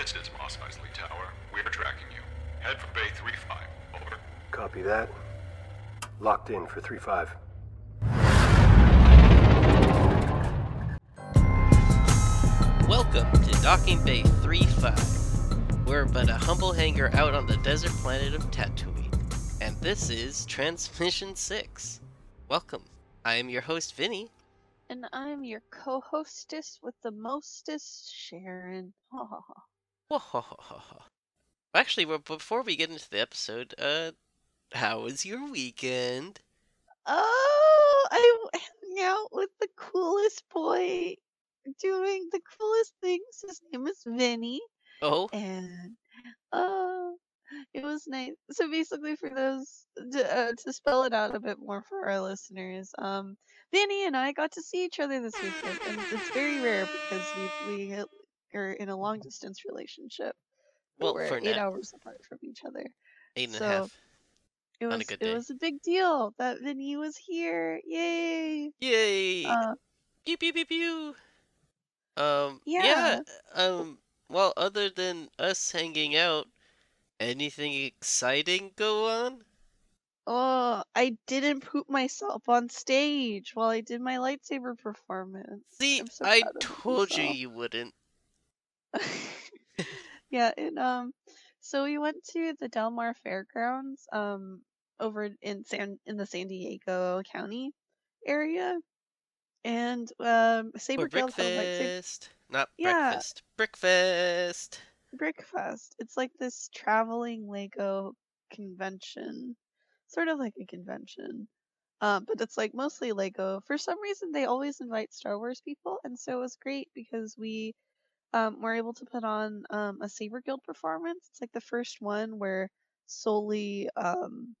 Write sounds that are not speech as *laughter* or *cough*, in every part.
This is Mos Eisley Tower. We're tracking you. Head for Bay 3-5. Over. Copy that. Locked in for 3 5. Welcome to Docking Bay 3-5. We're but a humble hangar out on the desert planet of Tatooine, and this is Transmission 6. Welcome. I am your host, Vinny. And I'm your co-hostess with the mostest, Sharon. Ha ha ha. Wahahaha. *laughs* Actually, well, before we get into the episode, uh, how was your weekend? Oh, I hung out with the coolest boy doing the coolest things. His name is Vinny, Oh, and uh, it was nice. So basically, for those to, uh, to spell it out a bit more for our listeners, um, Vinny and I got to see each other this weekend, and it's very rare because we we are in a long distance relationship. Well, we're for eight hours apart from each other. eight and a half. It a was good it was a big deal that Vinny was here. Yay! Yay! Uh, pew pew pew pew. Um, Yeah. yeah. Um, well, other than us hanging out, anything exciting go on? oh, I didn't poop myself on stage while I did my lightsaber performance. See, so I told you you wouldn't. *laughs* yeah, and um, so we went to the Del Mar Fairgrounds um over in San in the San Diego County area, and um, Saber had a lightsaber breakfast. Not Yeah. breakfast. Brickfest. It's like this traveling Lego convention, sort of like a convention. Um, but it's like mostly Lego. For some reason, they always invite Star Wars people, and so it was great because we um, were able to put on um, a Saber Guild performance. It's like the first one where solely, um,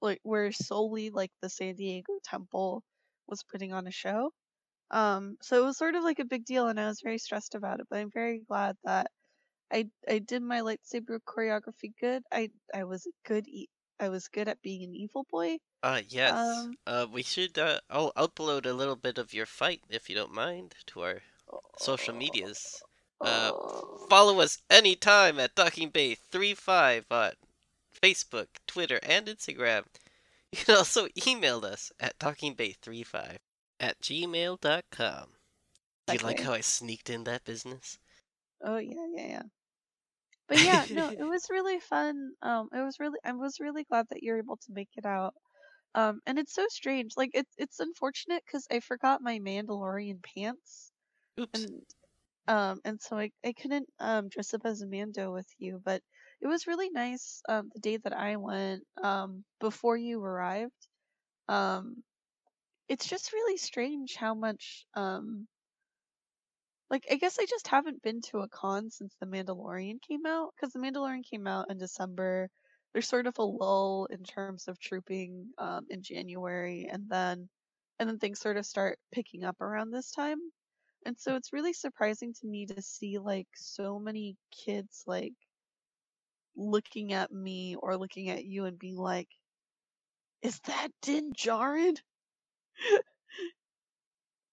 like where solely like the San Diego Temple was putting on a show. Um, so it was sort of like a big deal, and I was very stressed about it. But I'm very glad that I I did my lightsaber choreography good. I I was good e- I was good at being an evil boy. Uh, yes. Um, uh, we should, uh, I'll upload a little bit of your fight, if you don't mind, to our social medias. Uh, Oh. Follow us anytime at Docking Bay 35 on Facebook, Twitter, and Instagram. You can also email us at dockingbay35 at gmail.com. Do you like how I sneaked in that business? Oh yeah, yeah, yeah. *laughs* But yeah, no, it was really fun. Um, it was really I was really glad that you're able to make it out. Um, and it's so strange. Like it's it's unfortunate because I forgot my Mandalorian pants, Oops. and um, and so I I couldn't um dress up as a Mando with you. But it was really nice. Um, the day that I went, um, before you arrived. Um, it's just really strange how much um like I guess I just haven't been to a con since The Mandalorian came out because The Mandalorian came out in December. There's sort of a lull in terms of trooping um, in January, and then and then things sort of start picking up around this time. And so it's really surprising to me to see like so many kids like looking at me or looking at you and being like, "Is that Din Djarin?" *laughs*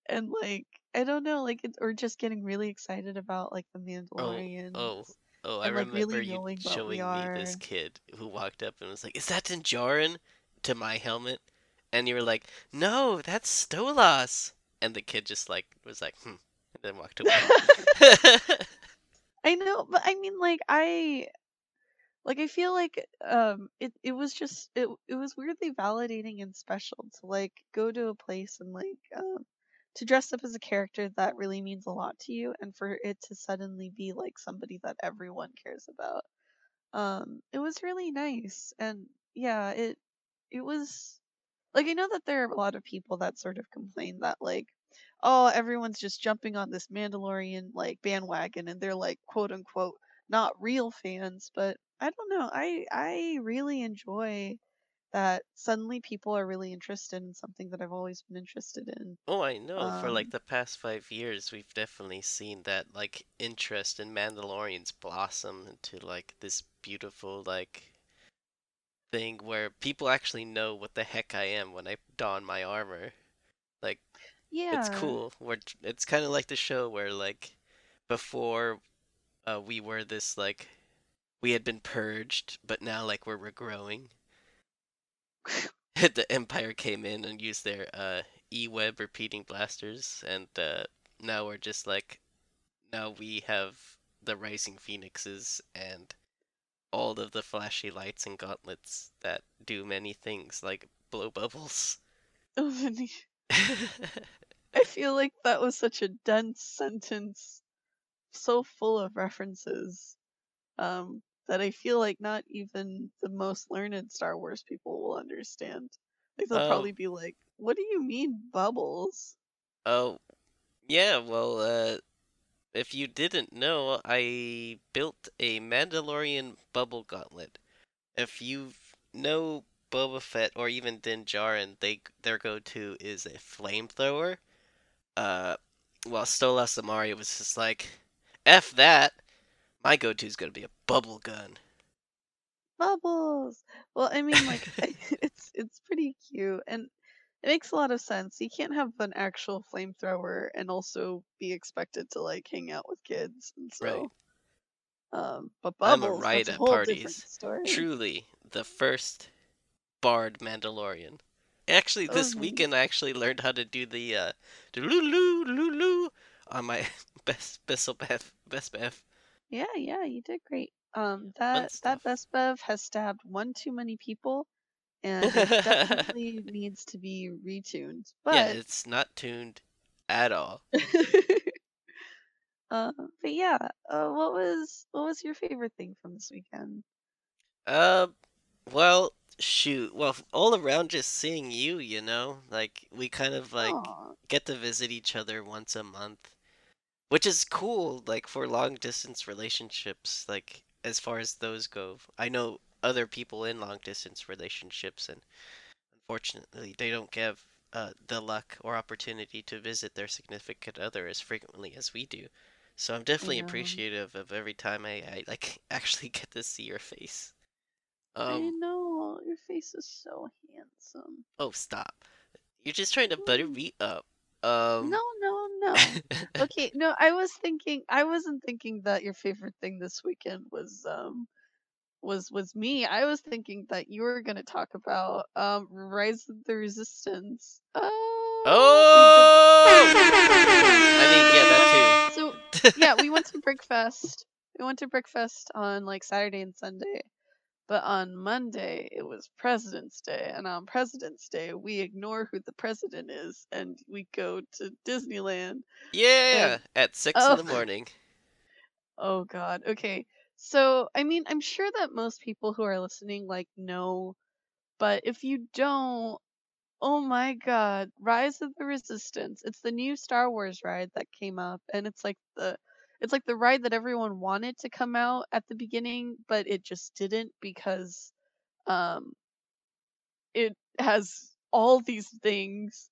and like I don't know, like it's or just getting really excited about like the Mandalorian. Oh, oh, oh, I and, like, remember really you showing me this kid who walked up and was like, "Is that Din Djarin?" to my helmet, and you were like, "No, that's Stolas." And the kid just like was like, "Hmm," and then walked away. *laughs* *laughs* I know, but I mean like I like I feel like um it it was just it it was weirdly validating and special to like go to a place and like um to dress up as a character that really means a lot to you and for it to suddenly be like somebody that everyone cares about. Um it was really nice and yeah, it it was like I know that there are a lot of people that sort of complain that like oh everyone's just jumping on this Mandalorian like bandwagon and they're like quote unquote not real fans, but I don't know. I I really enjoy that suddenly people are really interested in something that I've always been interested in. Oh, I know. For like Um, the past five years, we've definitely seen that like interest in Mandalorians blossom into like this beautiful like thing where people actually know what the heck I am when I don my armor. Like yeah. it's cool. Where it's kind of like the show where like before uh, we were this like we had been purged, but now like we're regrowing. *laughs* the Empire came in and used their uh, E-web repeating blasters, and uh, now we're just like now we have the rising phoenixes and all of the flashy lights and gauntlets that do many things like blow bubbles. *laughs* Oh, Vinny. *laughs* I feel like that was such a dense sentence, so full of references, um, that I feel like not even the most learned Star Wars people will understand. Like they'll Oh. probably be like, "What do you mean bubbles?" Oh, yeah, well, uh, if you didn't know, I built a Mandalorian bubble gauntlet. If you know Boba Fett or even Din Djarin, they their go-to is a flamethrower. Uh, while Stolas Amari was just like, F that, my go-to is gonna be a bubble gun. Bubbles. Well, I mean, like *laughs* *laughs* it's it's pretty cute and it makes a lot of sense. You can't have an actual flamethrower and also be expected to like hang out with kids, and Right. Um, but I'm a riot at parties. Truly, the first barred Mandalorian. Actually, this Oh. weekend I actually learned how to do the uh, lulu lulu on my *laughs* best best bev best bev. Yeah, yeah, you did great. Um, that that. Best Bev has stabbed one too many people, and it *laughs* definitely needs to be retuned. Yeah, But it's not tuned at all. *laughs* uh, but yeah, uh, what was what was your favorite thing from this weekend? Uh, well, shoot. Well, all around just seeing you, you know, like we kind of like Aw, get to visit each other once a month, which is cool, like for long distance relationships, like as far as those go. I know other people in long distance relationships, and unfortunately, they don't get uh, the luck or opportunity to visit their significant other as frequently as we do. So I'm definitely Yeah. appreciative of every time I, I like *laughs* actually get to see your face. I Um, know your face is so handsome. oh, stop. You're just trying to butter me up. Um, No, no, no. *laughs* Okay, no, I was thinking I wasn't thinking that your favorite thing this weekend was um was was me. I was thinking that you were gonna talk about um Rise of the Resistance. Oh, Oh! I mean, yeah, that too. *laughs* So yeah, we went to Brickfest. We went to Brickfest on like Saturday and Sunday. But on Monday it was President's Day, and on President's Day we ignore who the president is and we go to Disneyland. Yeah, at six in the Oh. morning. Oh god. Okay. So, I mean, I'm sure that most people who are listening like know, but if you don't, oh my god, Rise of the Resistance. It's the new Star Wars ride that came up and it's like the it's like the ride that everyone wanted to come out at the beginning, but it just didn't because um it has all these things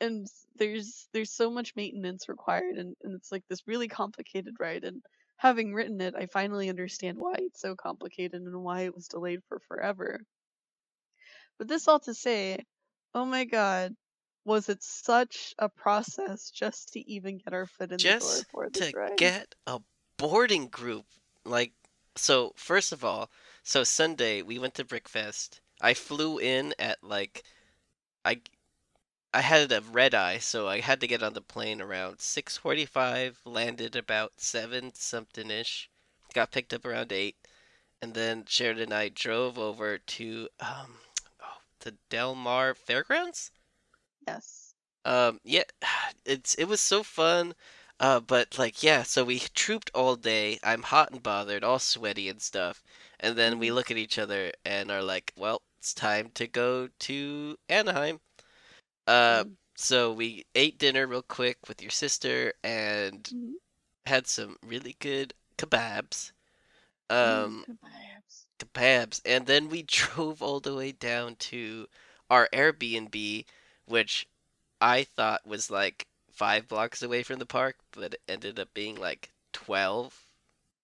and there's there's so much maintenance required and, and it's like this really complicated ride and having written it i finally understand why it's so complicated and why it was delayed for forever but this all to say oh my god was it such a process just to even get our foot in the door Just for this to ride get a boarding group. Like, so first of all, so Sunday we went to Brickfest. I flew in at like, I, I had a red eye, so I had to get on the plane around 6:45. Landed about seven something ish. Got picked up around eight, and then Sheridan and I drove over to um, oh, the Del Mar Fairgrounds. yes Um, yeah, *sighs* it's it was so fun. Uh, but like yeah, so we trooped all day. I'm hot and bothered, all sweaty and stuff. And then we Mhm. look at each other and are like, "Well, it's time to go to Anaheim." Uh, Mm. so we ate dinner real quick with your sister and Mhm. had some really good kebabs. Mm, Um, kebabs. kebabs, and then we *laughs* drove all the way down to our Airbnb, which I thought was like five blocks away from the park, but it ended up being like 12,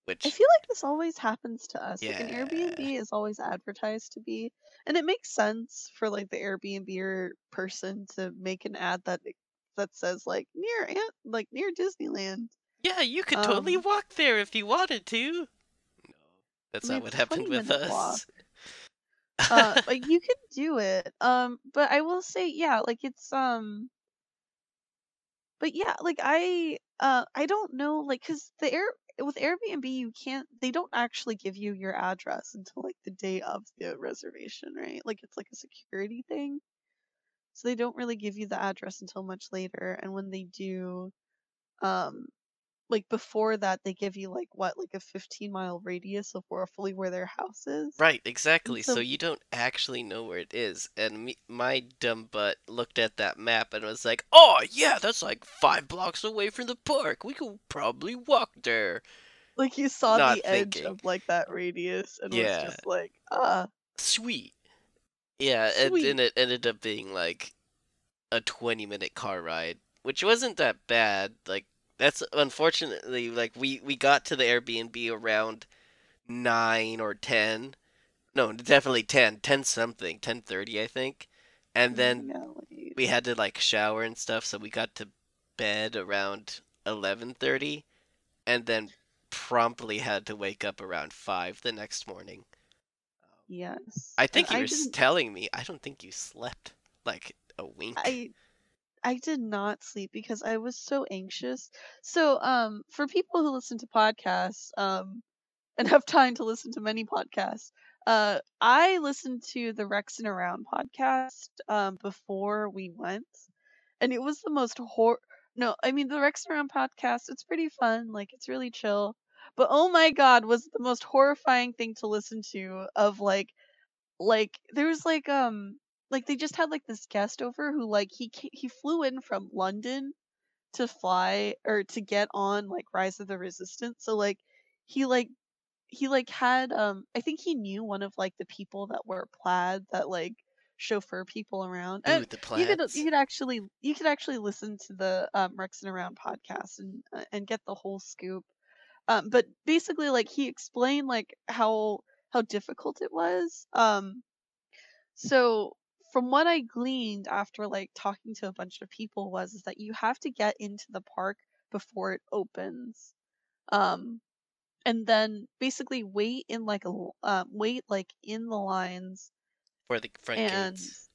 which, I feel like this always happens to us. Like an Airbnb is always advertised to be, and it makes sense for like the Airbnb person to make an ad that that says like near Ant like near Disneyland. Yeah, you could totally Um, walk there if you wanted to. No, that's not what happened with minute walk. us. Uh, *laughs* like you could do it. Um, but I will say, yeah, like it's um, but yeah, like I uh, I don't know, like, cause the air with Airbnb you can't, they don't actually give you your address until like the day of the reservation, right? Like it's like a security thing. So they don't really give you the address until much later, and when they do, um, like before that, they give you like what, like a 15 mile radius of roughly where their house is. Right, exactly. So so, you don't actually know where it is. And me, my dumb butt looked at that map and was like, "Oh, yeah, that's like five blocks away from the park. We could probably walk there." like you saw Not the edge of like that radius and was just like, ah, sweet. Yeah, and sweet. then it ended up being like a 20 minute car ride, which wasn't that bad. Like that's unfortunately like we we got to the Airbnb around 9 or 10. No, definitely 10, 10 something, 10:30 I think. And then like, we had to like shower and stuff, so we got to bed around 11:30 and then promptly had to wake up around 5 the next morning. yes. I think you I were didn't, telling me. I don't think you slept like a wink. I I did not sleep because I was so anxious. So, um, for people who listen to podcasts, um, *laughs* and have time to listen to many podcasts, uh, I listened to the Rex and Around podcast, um, before we went, and it was the most hor. No, I mean the Rex and Around podcast. It's pretty fun, like it's really chill. But oh my god, was the most horrifying thing to listen to of like like there was like um like they just had like this guest over who like he he flew in from London to fly or to get on like Rise of the Resistance. So like he like he like had um I think he knew one of like the people that were plaid that like chauffeur people around. Ooh, And the you could you could actually you could actually listen to the um Rex and Around podcast and uh, and get the whole scoop. Um but basically like he explained like how how difficult it was. Um so from what I gleaned after like talking to a bunch of people was is that you have to get into the park before it opens. Um and then basically wait in like a uh, wait like in the lines For the front and gates.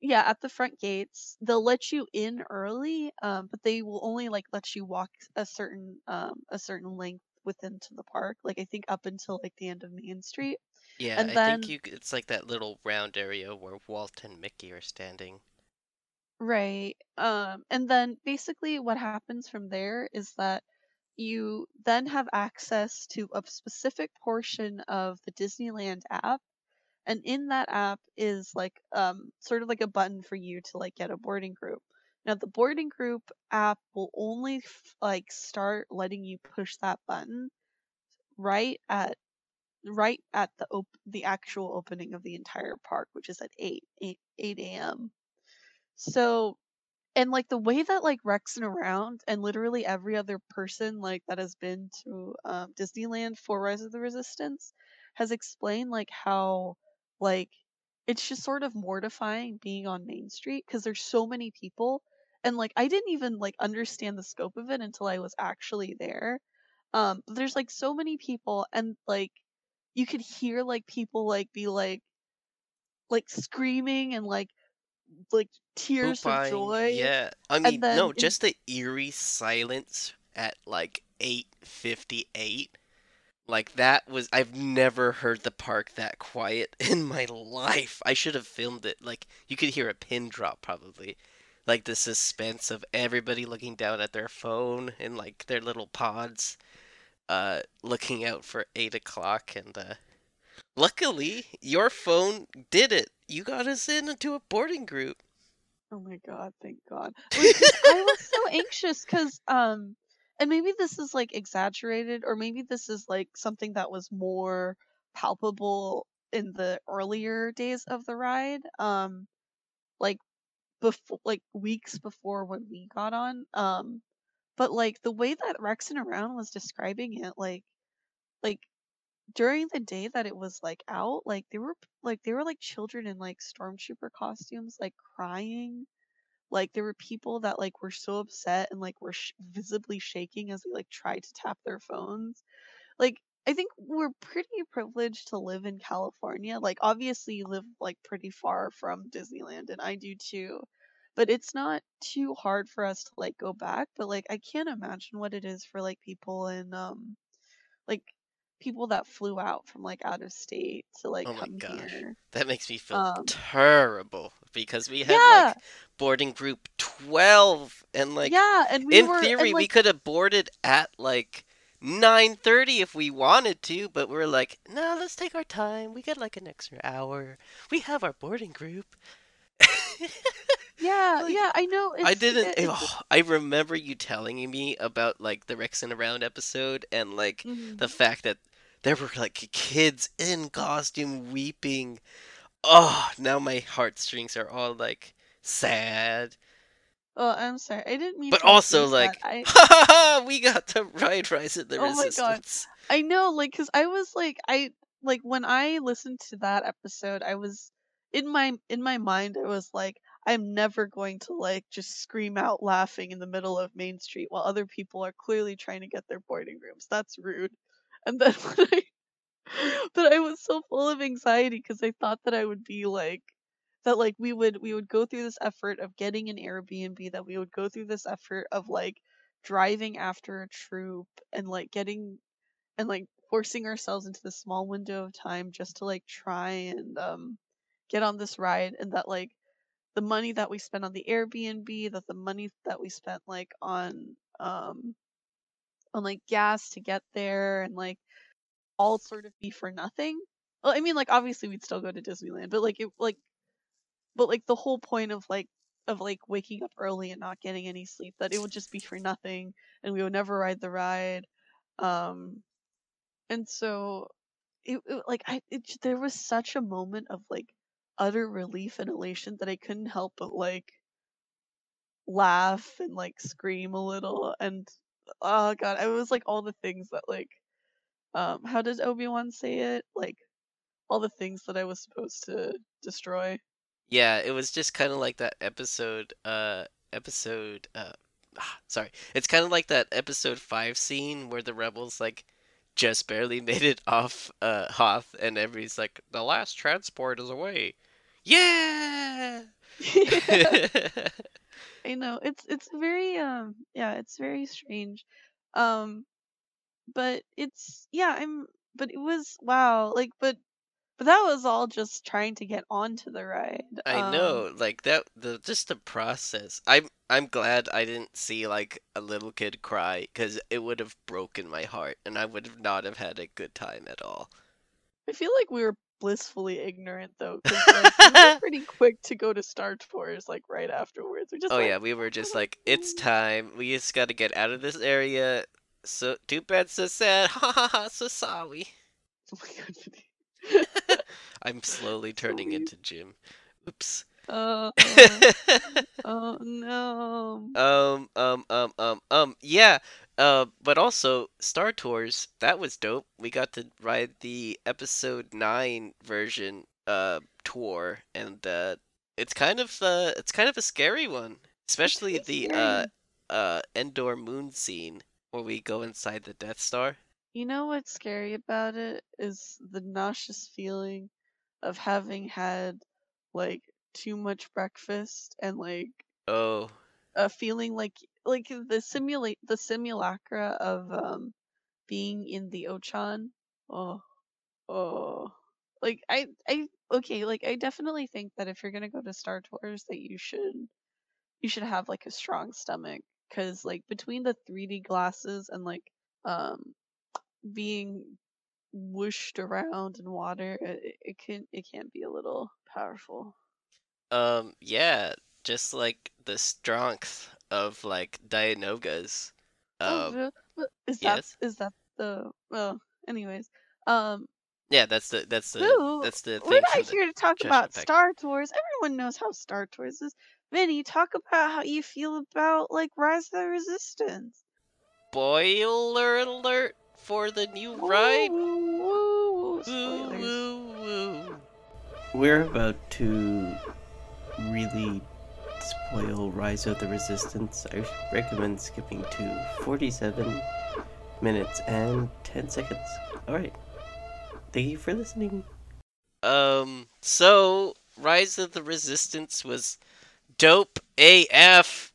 yeah at the front gates they'll let you in early um but they will only like let you walk a certain um a certain length within to the park like i think up until like the end of main street Yeah, and I then think you. It's like that little round area where Walt and Mickey are standing. right um and then basically what happens from there is that you then have access to a specific portion of the Disneyland app and in that app is like um sort of like a button for you to like get a boarding group now the boarding group app will only f- like start letting you push that button right at right at the op- the actual opening of the entire park which is at 8 8, 8 a.m so and like the way that like Rex and around and literally every other person like that has been to um, Disneyland for Rise of the Resistance has explained like how like it's just sort of mortifying being on Main Street because there's so many people and like I didn't even like understand the scope of it until I was actually there. Um, there's like so many people and like you could hear like people like be like like screaming and like like tears of joy Yeah. I and mean, no, in just the eerie silence at like 8:58. Like that was I've never heard the park that quiet *laughs* in my life. I should have filmed it. Like you could hear a pin drop probably. Like the suspense of everybody looking down at their phone in like their little pods, uh, looking out for eight o'clock. And uh, luckily, your phone did it. You got us in into a boarding group. Oh my god, thank God. I was so anxious because um and maybe this is like exaggerated or maybe this is like something that was more palpable in the earlier days of the ride. Um like before like weeks before when we got on. Um but like the way that Rex and Around was describing it, like like during the day that it was like out, like they were like they were like children in like stormtrooper costumes, like crying like there were people that like were so upset and like were sh- visibly shaking as they like tried to tap their phones. Like I think we're pretty privileged to live in California. Like obviously you live like pretty far from Disneyland and I do too. But it's not too hard for us to like go back, but like I can't imagine what it is for like people in um like people that flew out from like out of state to like Oh my come gosh. here. That makes me feel Um, terrible because we had Yeah, like boarding group 12 and like yeah, and we in were theory and we could have boarded at like 9:30 if we wanted to, but we're like, "No, let's take our time. We get like an extra hour. We have our boarding group." *laughs* yeah, Like yeah, I know I didn't it, oh, *laughs* I remember you telling me about like the Rex and Around episode and like mhm. the fact that there were like kids in costume weeping. Oh, now my heartstrings are all like sad. Oh, I'm sorry. I didn't mean But also like I ha ha ha, we got to ride Rise of the oh my god. Resistance. I know, like, cause I was like, I like when I listened to that episode, I was in my in my mind, I was like, I'm never going to like just scream out laughing in the middle of Main Street while other people are clearly trying to get their boarding rooms. That's rude. And then *laughs* when I, but I was so full of anxiety because I thought that I would be like that like we would we would go through this effort of getting an Airbnb that we would go through this effort of like driving after a troop and like getting and like forcing ourselves into this small window of time just to like try and um get on this ride and that like the money that we spent on the Airbnb that the money that we spent like on um on like gas to get there and like all sort of be for nothing. Well, I mean like obviously we'd still go to Disneyland, but like it like but like the whole point of like of like waking up early and not getting any sleep that it would just be for nothing and we would never ride the ride um and so it, it like i it, there was such a moment of like utter relief and elation that i couldn't help but like laugh and like scream a little and oh god it was like all the things that like um how does obi-wan say it like all the things that i was supposed to destroy Yeah, it was just kind of like that episode uh episode uh ah, sorry. It's kind of like that episode 5 scene where the rebels like just barely *laughs* made it off uh Hoth and everybody's like the last transport is away. Yeah. yeah *laughs* *laughs* I know it's it's very um yeah it's very strange, um but it's yeah I'm but it was wow like but but that was all just trying to get onto the ride I um know, like that the just the process. I'm I'm glad I didn't see like a little kid cry because it would have broken my heart and I would have not have had a good time at all. I feel like we were blissfully ignorant though because like we were *laughs* pretty quick to go to Star Tours like right afterwards We're just Oh like yeah, we were just like, it's time. We just gotta get out of this area. So too bad, so sad. *laughs* Ha ha ha. So sorry. *laughs* oh my god I'm slowly turning Sorry. into Jim. Oops. uh, oh no um um um um um yeah. Uh, but also Star Tours. That was dope. We got to ride the episode nine version uh tour, and uh, it's kind of uh, it's kind of a scary one, especially the uh uh Endor moon scene where we go inside the Death Star. You know what's scary about it is the nauseous feeling of having had like too much breakfast and like Oh, a feeling like like the simulate the simulacra of um being in the Ochan. Oh, oh. Like I I okay, like I definitely think that if you're to go to Star Tours that you should you should have like a strong stomach cuz like between the 3D glasses and like um being whooshed around in water, it, it can it can be a little powerful. um, yeah, just like the strength of like Dianogas. Oh, Um, real- what- is that yes, is that the well? Anyways, um, yeah, that's the that's the Boo, that's the we're not here to talk about Pact. Star Tours. Everyone knows how Star Tours is. Vinny, talk about how you feel about like Rise of the Resistance. Spoiler alert for the new ride. Ooh, woo, Woo spoilers. woo woo. We're about to really spoil Rise of the Resistance, I recommend skipping to 47 minutes and 10 seconds. Alright. Thank you for listening. Um, so, Rise of the Resistance was dope AF,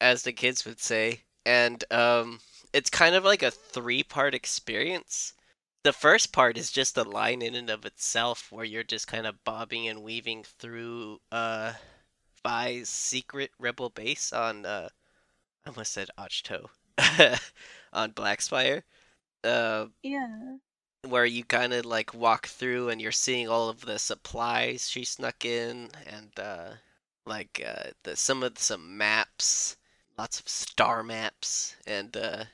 as the kids would say. And, um, it's kind of like a three part experience. The first part is just a line in and of itself where you're just kind of bobbing and weaving through, uh, Vi's secret rebel base on, uh, I almost said Ahch-To, *laughs* on Blackspire. Uh, Yeah. where you kind of like walk through and you're seeing all of the supplies she snuck in and uh like uh the some of some maps lots of star maps and uh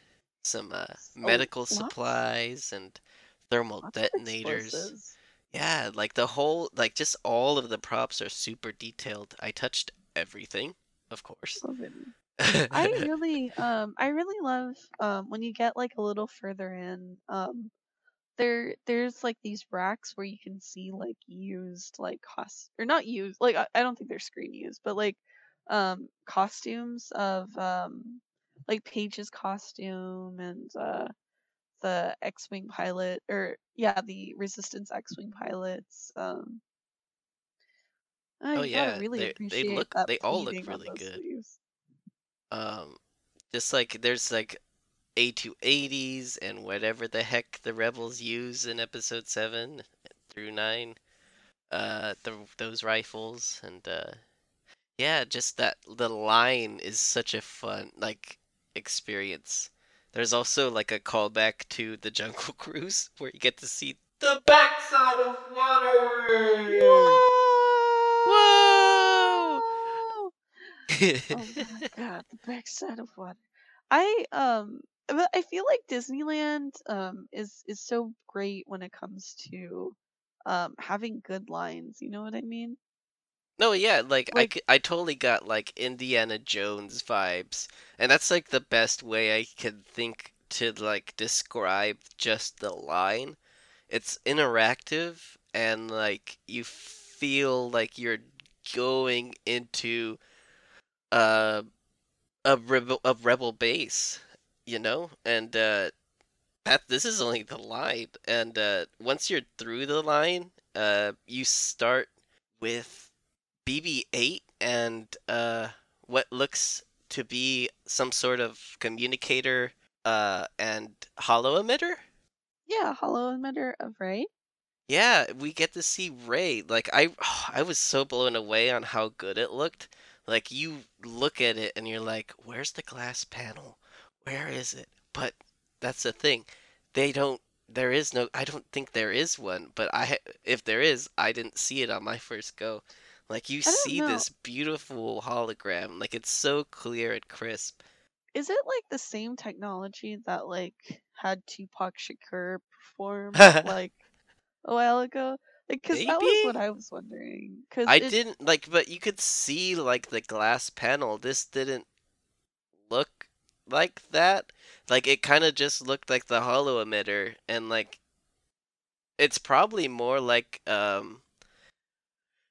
some uh medical lots? supplies and thermal Lots detonators. Yeah like the whole like just all of the props are super detailed i touched everything of course Love it. I *laughs* really um I really love um when you get like a little further in um there there's like these racks where you can see like used like cost or not used like I, I don't think they're screen used but like um costumes of um like Paige's costume and uh the X-wing pilot or yeah the Resistance X-wing pilots um I Oh, yeah, really they- they look- they all look really good. sleeves. um just like there's like A280s and whatever the heck the rebels use in episode 7 through 9 uh the, those rifles and uh yeah just that the line is such a fun like experience there's also like a callback to the jungle *laughs* cruise where you get to see the backside of water Whoa! oh my god, the backside of water. I um but I feel like Disneyland um is is so great when it comes to um having good lines, you know what I mean? No, yeah, like I Like- c- I totally got like Indiana Jones vibes, and that's like the best way I can think to like describe just the line. It's interactive and like you feel like you're going into uh, a rebel a rebel base, you know? And uh that this is only the line and uh once you're through the line, uh you start with BB-8 and uh, what looks to be some sort of communicator uh, and holo emitter. Yeah, holo emitter of Rey. Yeah, we get to see Rey. Like I, *sighs* I was so blown away on how good it looked. Like you look at it and you're like, "Where's the glass panel? Where is it?" But that's the thing. They don't. There is no. I don't think there is one. But I, if there is, I didn't see it on my first go. Like you see know. this beautiful hologram. Like it's so clear and crisp. Is it like the same technology that like had Tupac Shakur perform *laughs* like a while ago? Like, cause that was what I was wondering. Cause I it, didn't like, but you could see like the glass panel. This didn't look like that. Like it kind of just looked like the holo emitter, and like it's probably more like um,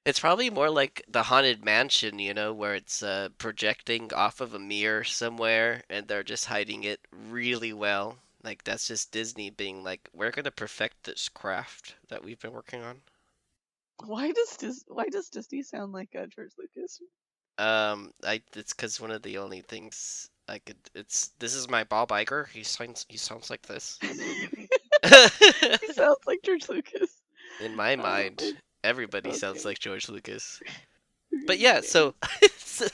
it's probably more like the haunted mansion, you know, where it's uh projecting off of a mirror somewhere, and they're just hiding it really well. Like that's just Disney being like, we're gonna perfect this craft that we've been working on. Why does Dis- Why does Disney sound like uh, George Lucas? Um, I it's because one of the only things I could it's this is my Bob Iger. He sounds he sounds like this. *laughs* *laughs* he sounds like George Lucas. In my mind, okay. Everybody sounds like George Lucas. But yeah, *laughs* so *laughs* so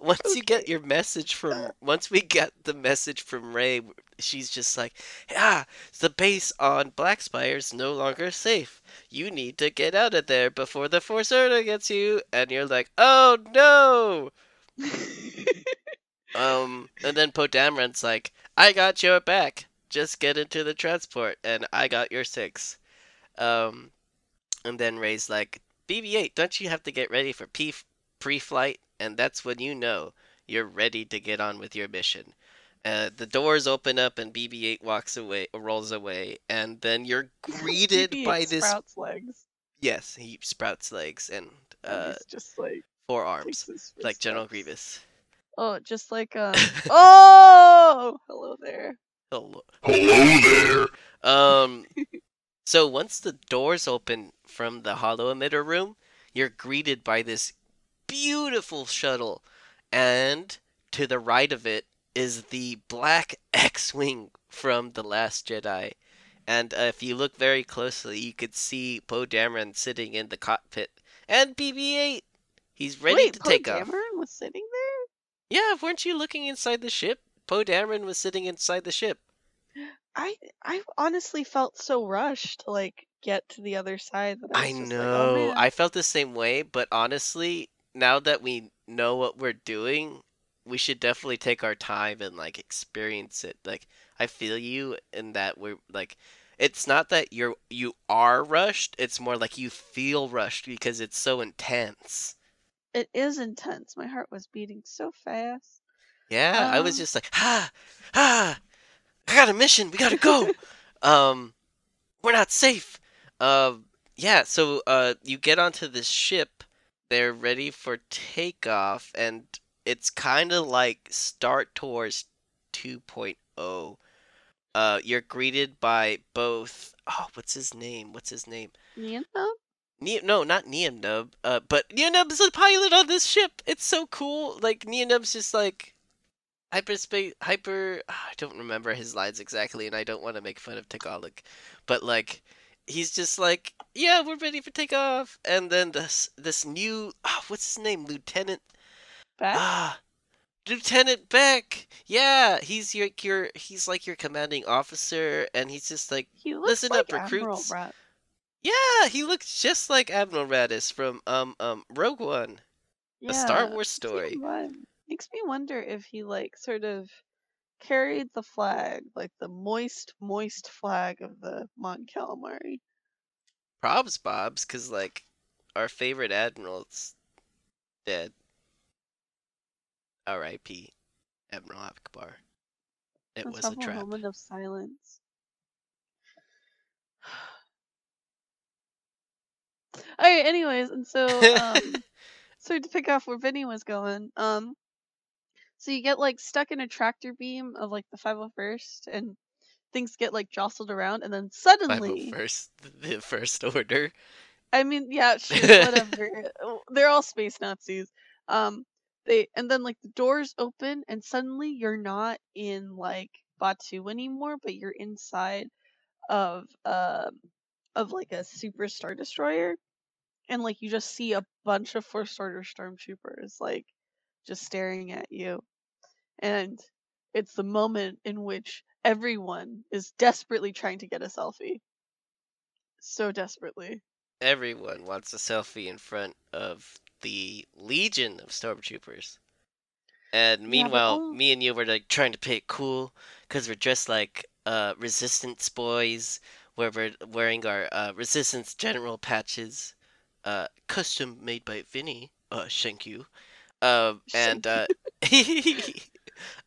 once you get your message from once we get the message from Rey, she's just like, "Ah, the base on Blackspire is no longer safe. You need to get out of there before the Force Order gets you." And you're like, "Oh no!" Um, and then Poe Dameron's like, I got your back. Just get into the transport, and I got your six. Um, and then Rey's like, BB-8, don't you have to get ready for P- pre-flight? And that's when you know you're ready to get on with your mission. Uh, the doors open up, and BB-8 walks away, rolls away, and then you're *laughs* greeted BB-8 *laughs* by this. sprouts legs. Yes, he sprouts legs, and and uh, he's just like four takes arms, his like General footsteps. Grievous. Oh, just like um. *laughs* oh, hello there. Hello. Hello there. Um, so once the doors open from the holo emitter room, you're greeted by this beautiful shuttle, and to the right of it is the black *laughs* X-wing from the Last Jedi. And uh, if you look very closely, you could see Poe Dameron sitting in the cockpit, and BB-8. He's ready Wait, to Poe take off. Dameron was sitting there. Yeah, weren't you looking inside the ship? Poe Dameron was sitting inside the ship. I I honestly felt so rushed to like get to the other side that I I just know. like, oh man. I felt the same way, but honestly, now that we know what we're doing, we should definitely take our time and like experience it. Like I feel you in that we're like it's not that you're you are rushed, it's more like you feel rushed because it's so intense. It is intense. My heart was beating so fast. Yeah, I was Um, just like, "Ah, ah, I got a mission. We got to go." *laughs* um we're not safe. Um, yeah, so uh, you get onto this ship. They're ready for takeoff, and it's kind of like Star Tours 2.0. Uh, you're greeted by both. Oh, what's his name? What's his name? Niana? Ne- no, not Nien Nunb. Uh, but Nien Nunb's the pilot on this ship. It's so cool. Like Nien Nunb's just like hyperspace, hyper. I don't remember his lines exactly, and I don't want to make fun of Tagalog, but like he's just like, yeah, we're ready for takeoff. And then this this new, ah, what's his name, Lieutenant Back? Ah, Lieutenant Beck. Yeah, he's your your he's like your commanding officer, and he's just like, listen like up, Admiral recruits. Yeah, he looks just like Admiral Raddus from um um Rogue One, a Star Yeah, Wars story. Makes me wonder if he like sort of carried the flag, like the moist, moist flag of the Mon Calamari. Probs Bobs, cause like our favorite admiral's dead. R.I.P. Admiral Ackbar. It Let's was a trap. moment of silence. *sighs* Alright, anyways, and so *laughs* um so to pick off where Vinny was going, um so you get like stuck in a tractor beam of like the 501st and things get like jostled around and then suddenly first, *laughs* the first order. I mean, yeah, *laughs* whatever. uh, They're all space Nazis. Um, they and then like the doors open and suddenly you're not in like Batuu anymore, but you're inside of um of like a super star destroyer, and like you just see a bunch of first order stormtroopers like just staring at you, and it's the moment in which everyone is desperately trying to get a selfie. So desperately. Everyone wants a selfie in front of the legion of stormtroopers. And Yeah, but meanwhile, all me and you were like trying to play it cool because we're dressed like uh, resistance boys, where we're wearing our uh, resistance general patches, uh, custom made by Vinny. Uh, thank you. Um, and uh, *laughs* *laughs*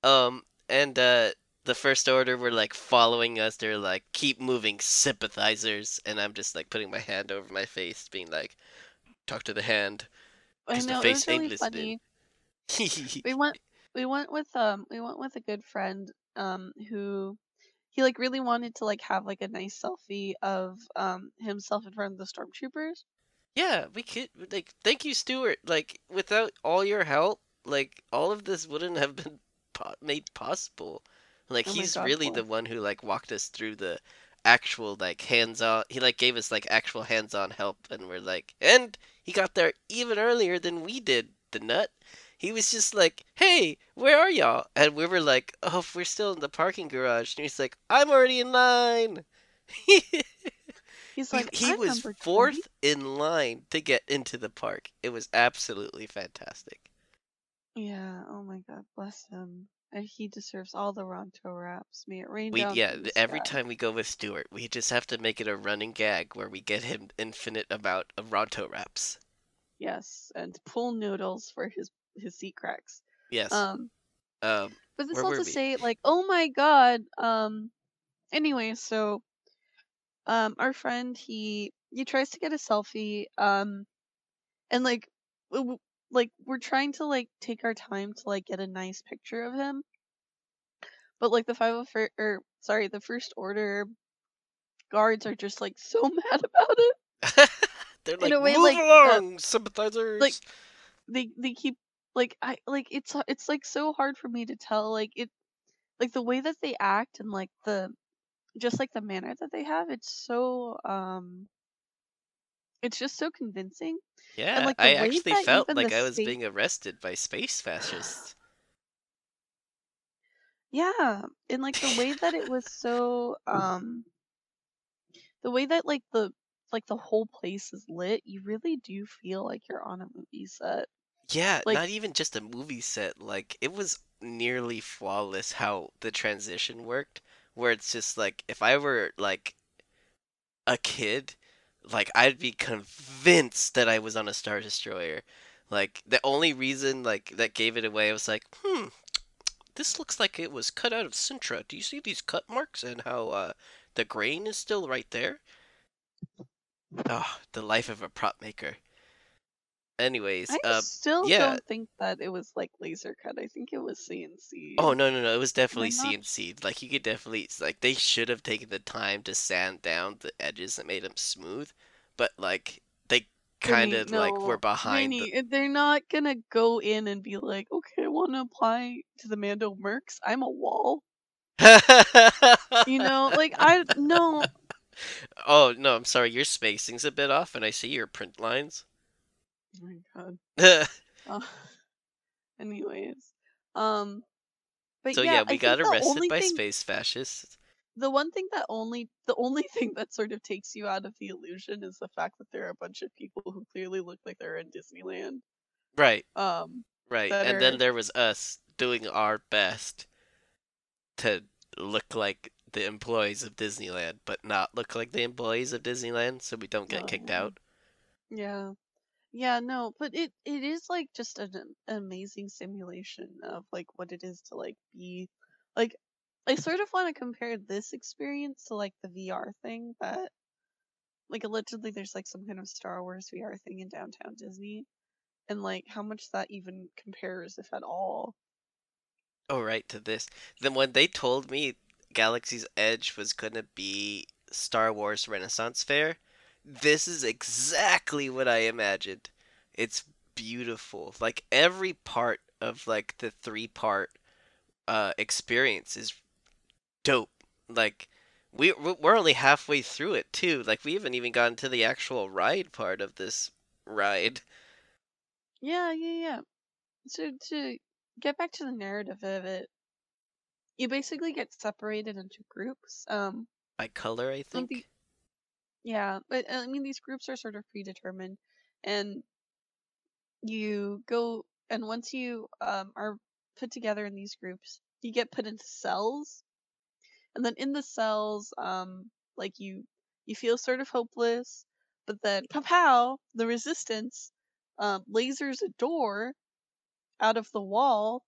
um, and uh, the first order were like following us. They're like, keep moving, sympathizers. And I'm just like putting my hand over my face, being like, talk to the hand, I because the know it was really funny. we *laughs* went we went with um we went with a good friend um who he like really wanted to like have like a nice selfie of um himself in front of the stormtroopers. Yeah, we could like thank you, Stuart. Like without all your help, like all of this wouldn't have been po made possible. Like Oh he's god, really the one who like walked us through the actual like hands-on. He like gave us like actual hands-on help, and we're like, and he got there even earlier than we did. The nut. He was just like, "Hey, where are y'all?" And we were like, "Oh, we're still in the parking garage." And he's like, "I'm already in line." He's *laughs* He, like, he I'm was number 20. fourth in line to get into the park. It was absolutely fantastic. Yeah, oh my god, bless him. And he deserves all the Ronto wraps. May it rain We down yeah, from the every sky. time we go with Stuart, we just have to make it a running gag where we get him infinite amount of Ronto wraps. Yes, and pool noodles for his his seat cracks. Yes. Um, Um, but this all to we? say, like, oh my god. Um, anyway, so um, our friend he he tries to get a selfie. Um, and like like we're trying to like take our time to like get a nice picture of him. But like the 501 or sorry, the first order guards are just like so *laughs* mad about it. *laughs* They're In like, a way, move like, uh, along, sympathizers. They they keep like I like it's it's like so hard for me to tell like it like the way that they act and like the just like the manner that they have it's so um it's just so convincing yeah, like, I actually felt like I was state- being arrested by space fascists. Yeah, and like the way that it was so um the way that like the like the whole place is lit, you really do feel like you're on a movie set. Yeah, Like- not even just a movie set. Like it was nearly flawless how the transition worked. Where it's just like if I were like a kid, like I'd be convinced that I was on a Star Destroyer. Like the only reason like that gave it away was like, hmm, this looks like it was cut out of Sintra. Do you see these cut marks and how uh the grain is still right there? Oh, the life of a prop maker. Anyways, I uh, still yeah. don't think that it was like laser cut. I think it was CNC. Oh no no no! It was definitely CNC'd. Like you could definitely like they should have taken the time to sand down the edges that made them smooth, but like they kind of like were behind. Vinny, it- they're not gonna go in and be like, okay, I want to apply to the Mando Mercs. I'm a wall. You know, like I *laughs* no. oh no! I'm sorry. Your spacing's a bit off, and I see your print lines. Oh my god. *laughs* Uh, *laughs* anyways, um, but so yeah, yeah, we think got arrested by thing, space fascists. The one thing that only the only *laughs* thing that sort of takes you out of the illusion is the fact that there are a bunch of people who clearly look like they're in Disneyland. Right, Um, right. And then there was us doing our best to look like the employees of Disneyland, but not look like the employees of Disneyland, so we don't get kicked Oh. out. yeah, yeah, no, but it it is like just an, amazing simulation of like what it is to like be like. I sort of want to compare this experience to like the VR thing that like allegedly there's like some kind of Star Wars VR thing in downtown Disney and like how much that even compares if at all. Oh, right, to this. Then when they told me Galaxy's Edge was gonna be Star Wars Renaissance Fair, this is exactly what I imagined. It's beautiful. Like every part of like the three part uh experience is dope. Like we we- we're only halfway through it too. Like we haven't even gotten to the actual ride part of this ride. Yeah, yeah, yeah. So to get back to the narrative of it, you basically get separated into groups. Um, By color, I think. Yeah, but uh, I mean these groups are sort of predetermined, and you go and once you um are put together in these groups, you get put into cells, and then in the cells, um, like you you feel sort of hopeless, but then pow, the resistance, um, lasers a door out of the wall.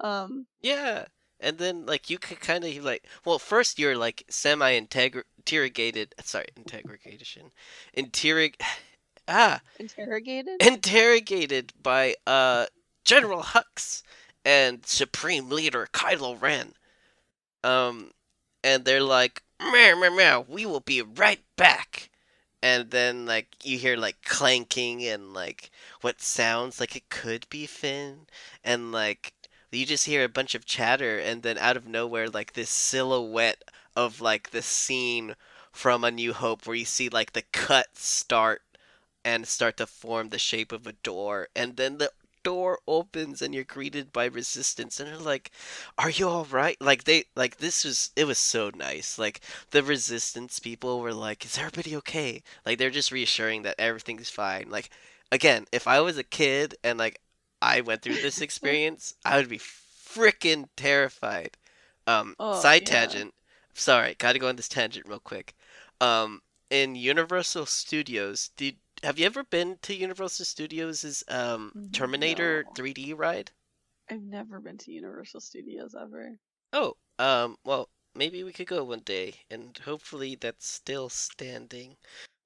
Um, Yeah, and then like you could kind of like well, first you're like semi interrogated. Sorry, integration, interrog *sighs* ah interrogated. interrogated by uh General Hux and Supreme Leader Kylo Ren. Um, and they're like, meow meow meow, we will be right back. And then like you hear like clanking and like what sounds like it could be Finn, and like you just hear a bunch of chatter, and then out of nowhere like this silhouette of like the scene from A New Hope where you see like the cut start and start to form the shape of a door and then the door opens and you're greeted by resistance and they're like are you all right? Like they like this was it was so nice. Like the resistance people were like is everybody okay? Like they're just reassuring that everything's fine. Like again if i was a kid and like i went through this *laughs* experience i would be freaking terrified. Um Oh, side yeah. tangent sorry gotta go on this tangent real quick um in universal studios did have you ever been to Universal Studios' um, Terminator No. 3D ride? I've never been to Universal Studios ever. Oh, um, well, maybe we could go one day, and hopefully that's still standing.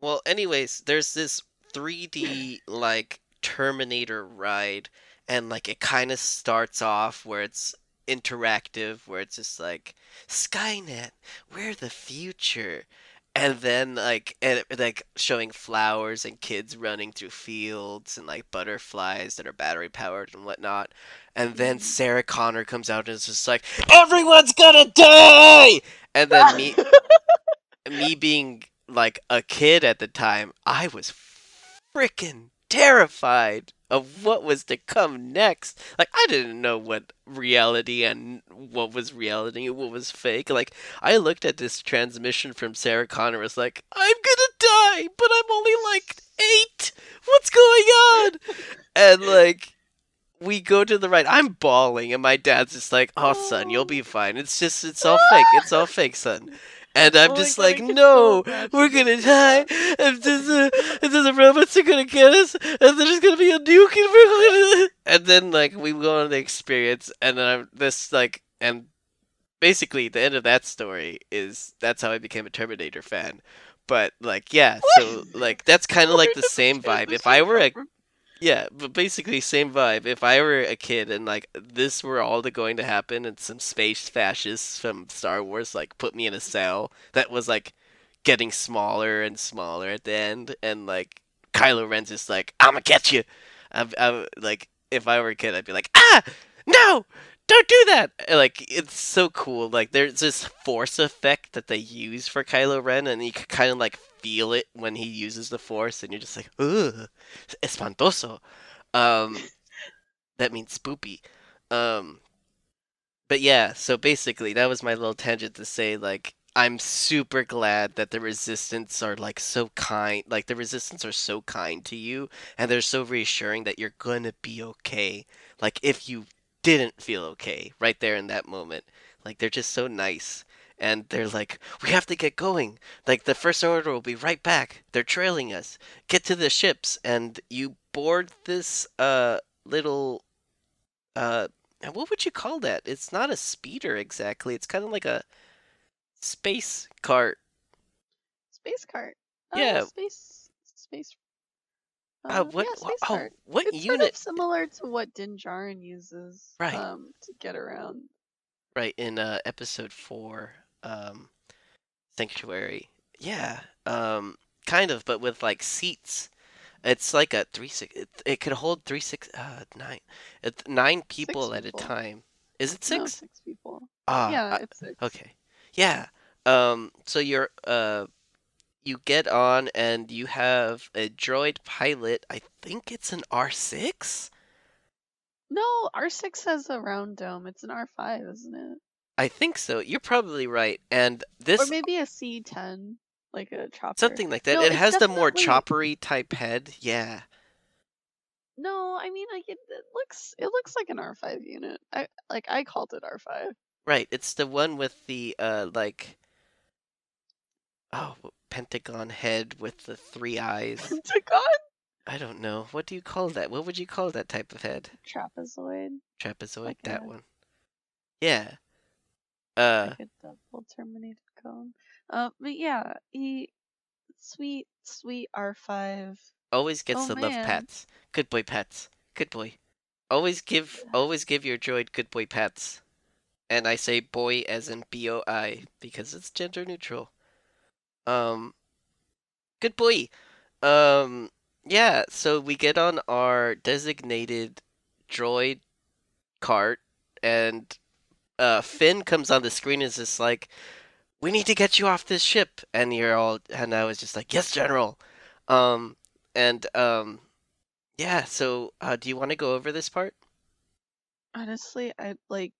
Well, anyways, there's this 3D *laughs* like Terminator ride, and like it kind of starts off where it's interactive, where it's just like Skynet, we're the future. And then like and like showing flowers and kids running through fields and like butterflies that are battery powered and whatnot. And then Mhm. Sarah Connor comes out and is just like, Everyone's gonna die And then me *laughs* me being like a kid at the time, I was freaking terrified of what was to come next. Like I didn't know what reality and what was reality and what was fake. Like I looked at this transmission from Sarah Connor was like, I'm gonna die, but I'm only like eight. What's going on? *laughs* And like we go to the right. I'm bawling, and my dad's just like, "Oh, son, you'll be oh. fine. It's just, it's all fake. It's all fake, son." *laughs* And I'm Oh just like, "No, so we're gonna die. And this, uh, and then the robots are gonna get us, and there's gonna be a nuke, and we're gonna." *laughs* And then like we go on the experience, and then I'm this like, and basically the end of that story is that's how I became a Terminator fan. But like, yeah, so *laughs* like that's kind of like the same vibe. If I were a yeah, but basically same vibe. If I were a kid and like this were all to going to happen and some space fascists from Star Wars like put me in a cell that was like getting smaller and smaller at the end and like Kylo Ren's just like I'ma get you. I'm, I'm like if I were a kid I'd be like ah no don't do that like it's so cool like there's this force effect that they use for Kylo Ren and you can kind of like feel it when he uses the force and you're just like ugh espantoso. Um, that means spoopy. Um, but yeah, so basically that was my little tangent to say like I'm super glad that the resistance are like so kind, like the resistance are so kind to you and they're so reassuring that you're gonna be okay. Like if you didn't feel okay right there in that moment, like they're just so nice. And they're like, we have to get going. Like the first order will be right back. They're trailing us get to the ships and you board this uh little uh what would you call that? It's not a speeder exactly. It's kind of like a space cart. Space cart. Uh, Yeah. Space. Space. Uh, Uh, what yeah, space oh, cart. what It's sort unit of similar to what Din Djarin uses. Right. Um, to get around. right in uh episode 4 um Sanctuary. Yeah. Um kind of but with like seats. It's like a 3 6 it, it could hold 3 6 uh 9 it's 9 people at people. a time. Is it six? No, 6? people. Ah, yeah, it's six. Okay. Yeah. Um so you're uh you get on and you have a droid pilot. I think it's an R6? No, R6 has a round dome. It's an R5, isn't it? I think so. You're probably right. And this, Or maybe a C10, like a chopper. something like that. No, it has the more choppery type head. Yeah. No, I mean like it, it looks it looks like an R5 unit. I like I called it R5. Right. It's the one with the uh like oh, pentagon head with the three *laughs* eyes. Pentagon I don't know. What do you call that? What would you call that type of head? trapezoid, Trapezoid, Like that a- one. Yeah. Uh like a double terminated cone. Uh, but yeah, he sweet sweet R5. Always gets Oh, the love man. pats. Good boy pats. Good boy. Always give always give your droid good boy pats. And I say boy as in B O I because it's gender neutral. Um good boy. Um yeah, so we get on our designated droid cart and uh Finn comes on the screen and is just like we need to get you off this ship and you're all and I was just like yes general. Um and um, yeah. So, uh, do you want to go over this part? Honestly, I like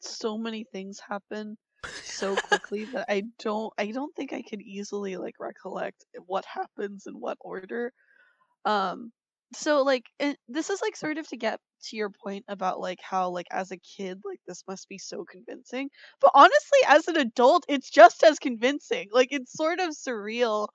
so many things happen so *laughs* quickly that I don't I don't think I could easily like recollect what happens in what order. Um so like it, this is like sort of to get to your point about like how like as a kid like this must be so convincing. But honestly as an adult it's just as convincing. Like it's sort of surreal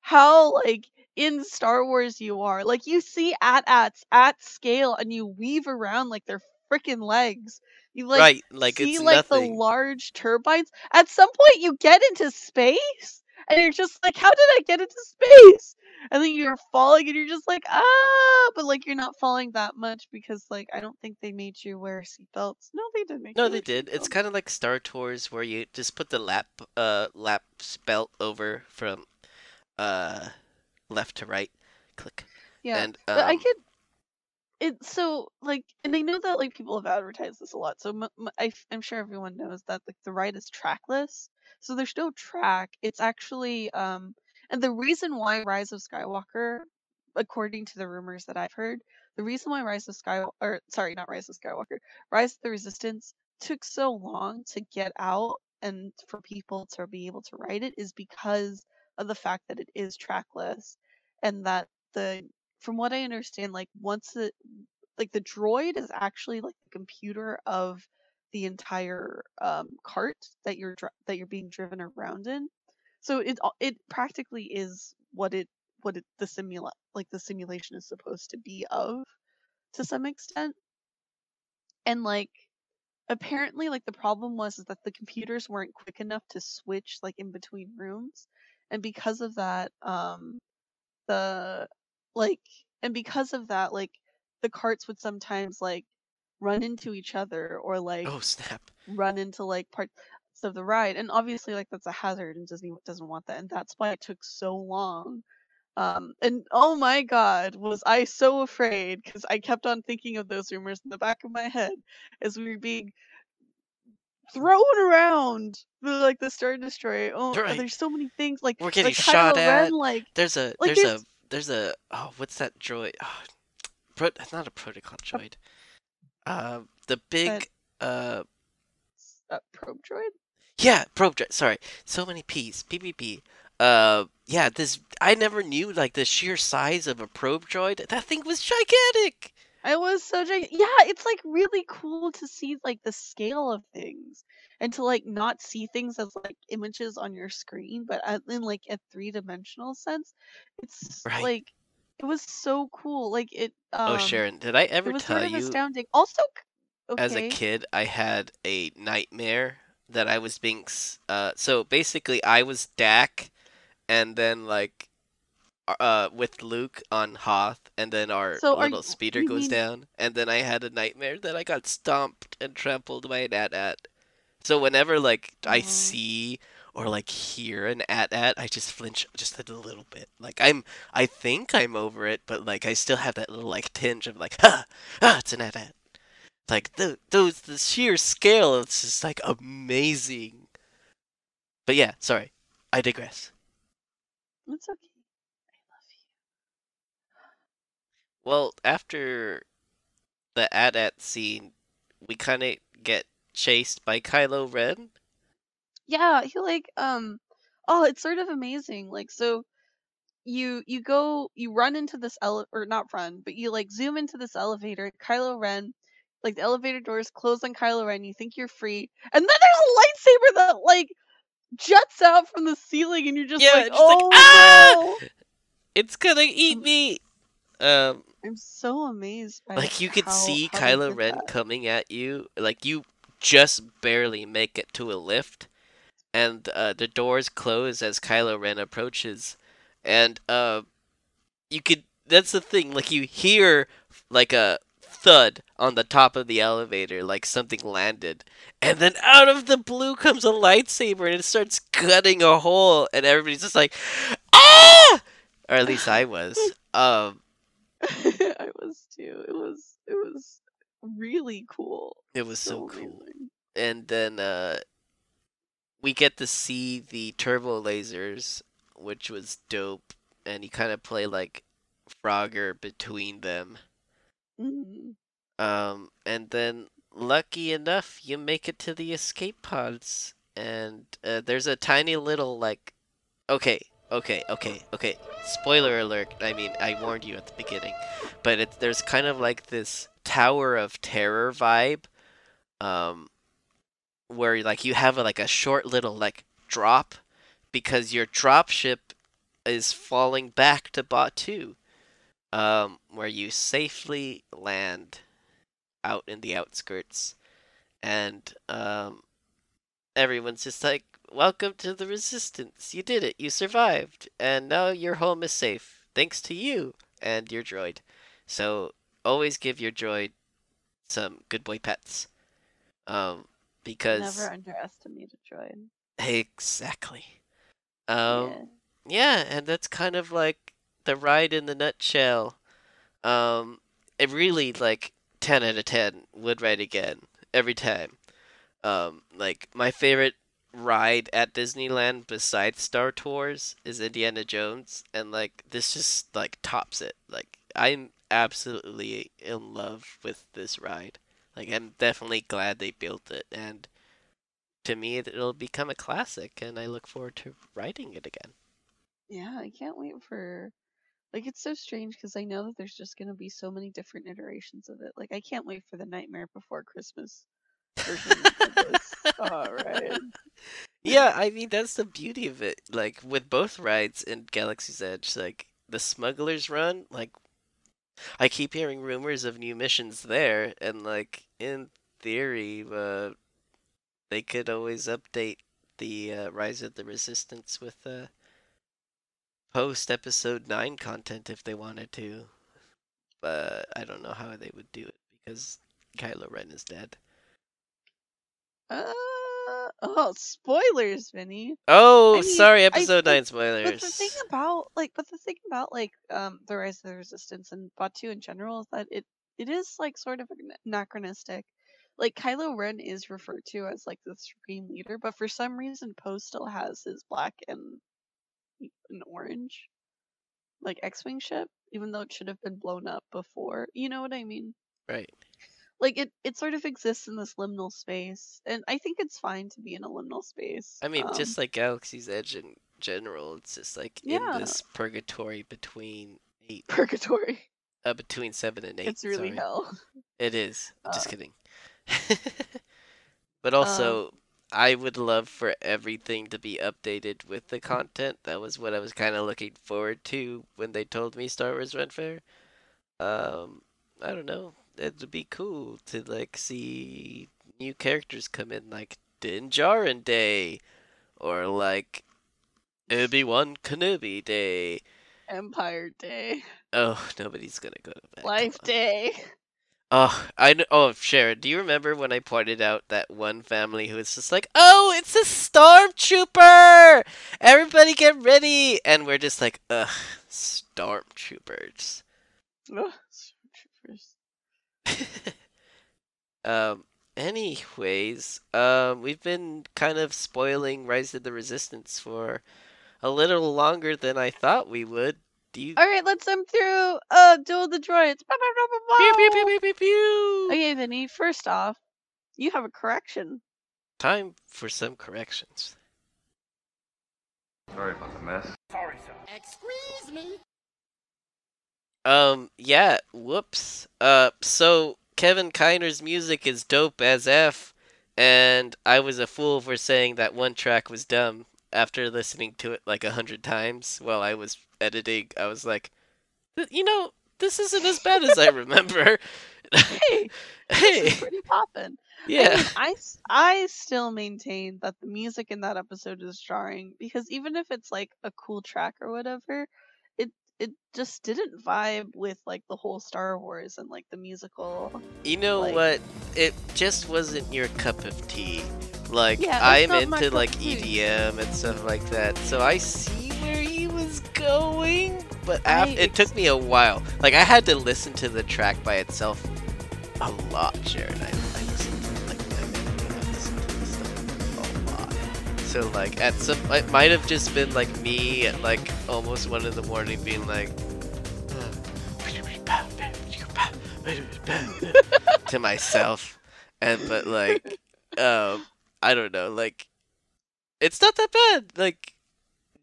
how like in Star Wars you are. Like you see at-ats at scale and you weave around like their freaking legs. You like right. Like see it's like nothing. the large turbines. At some point, you get into space, and you're just like, "How did I get into space?" And then you're falling and you're just like ah but like you're not falling that much because like i don't think they made you wear seatbelts no they did make No, they did. It's kind of like Star Tours where you just put the lap uh lap belt over from uh left to right. Click. yeah And but i um could it so like and i know that like people have advertised this a lot so m- m- I, f- i'm sure everyone knows that like the ride is trackless so there's no track it's actually um and the reason why rise of skywalker according to the rumors that i've heard the reason why rise of sky or sorry not rise of skywalker rise of the resistance took so long to get out and for people to be able to ride it is because of the fact that it is trackless and that the from what I understand, like once it like the droid is actually like the computer of the entire um, cart that you're dri- that you're being driven around in. So it it practically is what it what it the simula like the simulation is supposed to be of to some extent. And like apparently like the problem was is that the computers weren't quick enough to switch like in between rooms. And because of that, um the like and because of that like the carts would sometimes like run into each other or like oh snap. run into like of the ride and obviously like that's a hazard and Disney doesn't want that and that's why it took so long um and oh my god was I so afraid because I kept on thinking of those rumors in the back of my head as we were being thrown around like the Star Destroyer oh Right. there's so many things like We're getting like Kylo shot Ren, at. like There's a like there's there's a there's a oh what's that droid? Oh, pro, not a protocol droid. Uh, the big uh a probe droid yeah probe droid. Sorry, so many P's. PPP. Uh yeah, this I never knew like the sheer size of a probe droid. That thing was gigantic. I was so gig- yeah, it's like really cool to see like the scale of things and to like not see things as like images on your screen, but in like a three dimensional sense. It's Right. like it was so cool. Like it. Um, oh Sharon, did I ever it was tell sort of you? astounding. Also, c- as a kid, I had a nightmare that I was being. Uh, so basically, I was Dak, and then like, uh, with Luke on Hoth, and then our So little you- speeder goes mean- down, and then I had a nightmare that I got stomped and trampled by an AT-AT. So whenever like I see or like hear an AT-AT, I just flinch just a little bit. Like I'm, I think I'm over it, but like I still have that little like tinge of like, *laughs* ah, ah, it's an AT-AT like the those the sheer scale it's just like amazing but yeah sorry i digress it's okay. I love you. well after the AT-AT scene we kind of get chased by kylo ren Yeah, he like um oh, it's sort of amazing. Like so you you go you run into this ele or not run, but you like zoom into this elevator, Kylo Ren, like the elevator doors close on Kylo Ren, you think you're free, and then there's a lightsaber that like juts out from the ceiling and you're just Yeah, like, just like, oh "Ah!" no. it's gonna eat me um I'm so amazed by like you could how- see how kylo ren that. coming at you like you just barely make it to a lift and uh, the doors close as kylo ren approaches and uh you could that's the thing like you hear like a thud on the top of the elevator like something landed and then out of the blue comes a lightsaber and it starts cutting a hole and everybody's just like ah or at least i was *laughs* um I was too. It was it was really cool. it was so cool amazing. and then uh we get to see the turbo lasers which was dope and you kind of play like frogger between them Mhm. um and then lucky enough you make it to the escape pods and uh, there's a tiny little like okay okay okay okay spoiler alert i mean i warned you at the beginning but it's there's kind of like this tower of terror vibe um where like you have a, like a short little like drop because your drop ship is falling back to Batuu um where you safely land out in the outskirts and um everyone's just like welcome to the resistance you did it you survived and now your home is safe thanks to you and your droid. So always give your droid some good boy pets. Um, because Never underestimate a droid. exactly. Um, yeah. yeah, and that's kind of like the ride in the nutshell. Um, it really like ten out of ten would ride again every time. Um, like my favorite ride at Disneyland besides Star Tours is Indiana Jones, and like this just like tops it. Like I'm absolutely in love with this ride. Like I'm definitely glad they built it, and to me it'll become a classic, and I look forward to riding it again. Yeah, I can't wait for like it's so strange because I know that there's just gonna be so many different iterations of it. Like I can't wait for the Nightmare Before Christmas version. All right. *laughs* Yeah, I mean that's the beauty of it. Like with both rides in Galaxy's Edge, like the Smuggler's Run, like I keep hearing rumors of new missions there, and like in theory, uh, they could always update the uh, Rise of the Resistance with uh, post Episode Nine content if they wanted to. But I don't know how they would do it because Kylo Ren is dead. Uh oh, spoilers, Vinny. Oh, I mean, sorry, Episode think- Nine spoilers. But the thing about like, but the thing about like um the Rise of the Resistance and Batuu in general is that it it is like sort of anachronistic. Like Kylo Ren is referred to as like the supreme leader, but for some reason Poe still has his black and and orange like X-wing ship, even though it should have been blown up before. You know what I mean? Right. Like it it sort of exists in this liminal space, and I think it's fine to be in a liminal space. I mean, um, just like Galaxy's Edge in general, it's just like in this purgatory between eight, purgatory. *laughs* uh, between seven and eight. It's really sorry. hell. It is. Just Uh, kidding. *laughs* but also, I would love for everything to be updated with the content. That was what I was kind of looking forward to when they told me Star Wars Ren Fair. Um, I don't know. It'd be cool to like see new characters come in, like Din Djarin Day, or like Obi Wan Kenobi Day. Empire Day, Oh, *laughs* nobody's gonna go to that. Life. Day. Oh, I know. Oh, Sharon, do you remember when I pointed out that one family who was just like, "Oh, it's a stormtrooper! Everybody get ready!" And we're just like, "Ugh, stormtroopers." Ugh, stormtroopers. *laughs* um. Anyways, um, we've been kind of spoiling Rise of the Resistance for a little longer than I thought we would. Do you? All right, let's jump through. Uh, Duel the Droids. Bow, bow, bow, bow, Pew, pew, pew, pew, pew, pew. Okay, Vinny. First off, you have a correction. Time for some corrections. Sorry about the mess. Sorry, sir. Excuse me. Um, yeah, whoops. Uh, so Kevin Kiner's music is dope as F, and I was a fool for saying that one track was dumb. After listening to it like a hundred times while I was editing, I was like, you know, this isn't as bad as I *laughs* remember. Hey, *laughs* hey, pretty poppin'. I, yeah, I, I, s- I still maintain that the music in that episode is jarring because even if it's like a cool track or whatever, it it just didn't vibe with like the whole Star Wars and like the musical. you know like- what? It just wasn't your cup of tea. Like Yeah, I'm into like. EDM and stuff like that, so I see where he was going. But af- it took me a while. Like I had to listen to the track by itself a lot, Sharon. I, I listened to like I listened to this stuff a lot. So like at some, it might have just been like me at like almost one in the morning being like. *laughs* to myself and but like *laughs* um i don't know like it's not that bad like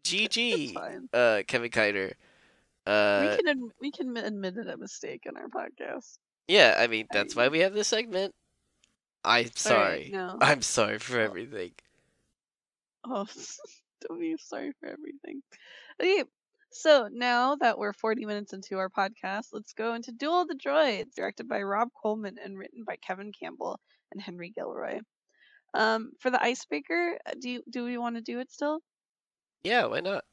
gg *laughs* uh kevin kiner uh we can we can admit it a mistake in our podcast. yeah i mean that's why we have this segment i'm All right, sorry no. i'm sorry for everything *laughs* Oh, *laughs* don't be sorry for everything. Okay, so now that we're 40 minutes into our podcast, let's go into Duel of the Droids, directed by Rob Coleman and written by Kevin Campbell and Henry Gilroy. Um, for the icebreaker, uh, do you, do we want to do it still? Yeah why not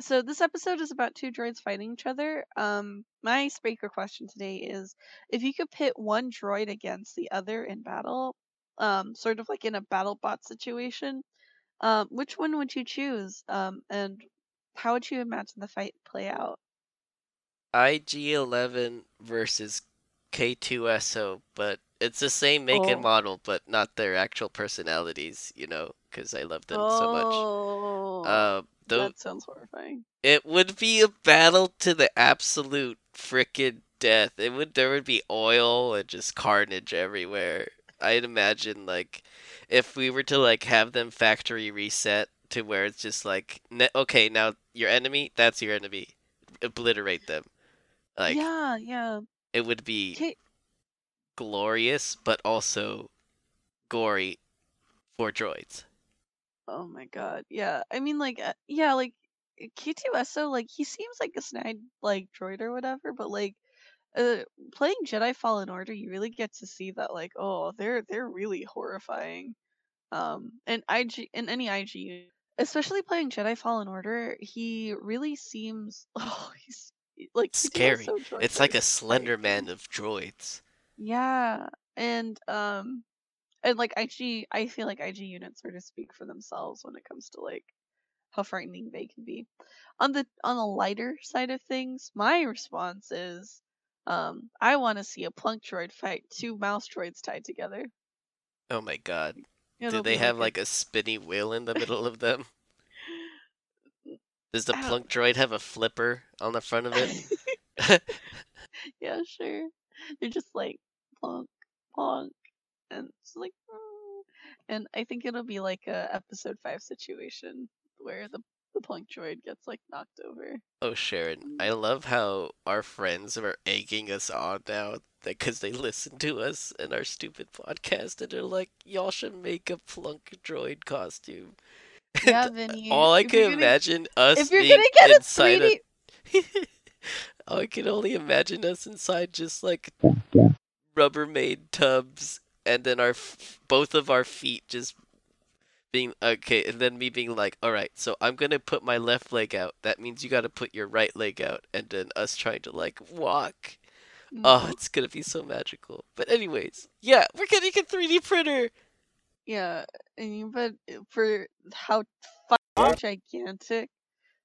so this episode is about two droids fighting each other. Um, my speaker question today is if you could pit one droid against the other in battle, um, sort of like in a battle bot situation, um, which one would you choose? Um, and how would you imagine the fight play out? IG11 versus K2SO, but it's the same make and Oh. model, but not their actual personalities, you know, because I love them so much. Oh, Uh, that sounds horrifying. it would be a battle to the absolute frickin' death. It would there would be oil and just carnage everywhere. I'd imagine like if we were to like have them factory reset to where it's just like ne- okay, now your enemy, that's your enemy. Obliterate them. Like yeah, yeah. it would be K- glorious but also gory for droids. Oh my god. Yeah. I mean like uh, yeah, like K2SO like he seems like a snide like droid or whatever, but like uh playing Jedi Fallen Order you really get to see that like oh, they're they're really horrifying. Um and IG in any IG especially playing Jedi Fallen Order, he really seems *laughs* oh, he's like K2SO Scary. It's like a slender man of droids. Yeah, and um, and like IG, I feel like IG units sort of speak for themselves when it comes to like how frightening they can be. On the on the lighter side of things, my response is, um, I want to see a plunk droid fight two mouse droids tied together. Oh my god. Do It'll they have like a spinny wheel in the middle of them? *laughs* Does the plunk droid have a flipper on the front of it? *laughs* *laughs* yeah, sure. They're just like plunk, plunk, and it's like, "Mm." and I think it'll be like a episode five situation where the the plunk droid gets like knocked over. oh, Sharon, I love how our friends are egging us on now because they listen to us and our stupid podcast and they're like, y'all should make a plunk droid costume. *laughs* Yeah, Vinny. All I if you're can gonna- imagine us If you're being gonna get a inside a 3D, *laughs* I can only imagine us inside just like *laughs* Rubbermaid tubs, and then our f- both of our feet just being okay, and then me being like, "All right, so I'm gonna put my left leg out. That means you got to put your right leg out," and then us trying to like walk. Mm. Oh, it's gonna be so magical. But anyways, yeah, we're getting a 3D printer. yeah, and mean, but for how fucking gigantic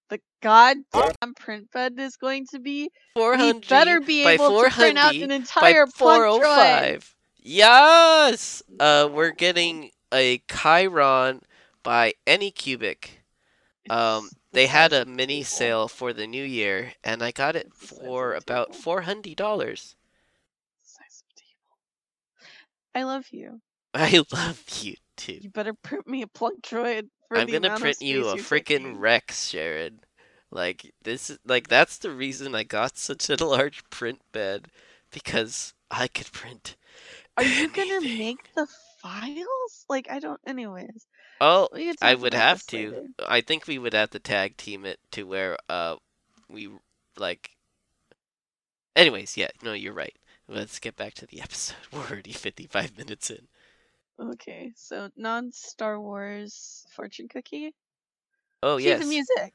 the goddamn print bed is going to be, we 400 better be able to print out an entire plunk droid. 405. Yes! Uh, we're getting a Chiron by Anycubic. Um, they had a mini sale for the new year, and I got it It's the size of for about four hundred dollars. Size of table. I love you. *laughs* I love you too. You better print me a plunk droid for I'm gonna print you a freaking. Rex, Sharon. Like this, is like that's the reason I got such a *laughs* large print bed because I could print. Are you *laughs* gonna make the files? Like I don't. Anyways, Oh, I would have to. later. I think we would have to tag team it to where uh we like. Anyways, yeah, no, you're right. Let's get back to the episode. *laughs* We're already 55 minutes in. Okay, so non Star Wars fortune cookie. Oh Cue yes. the music.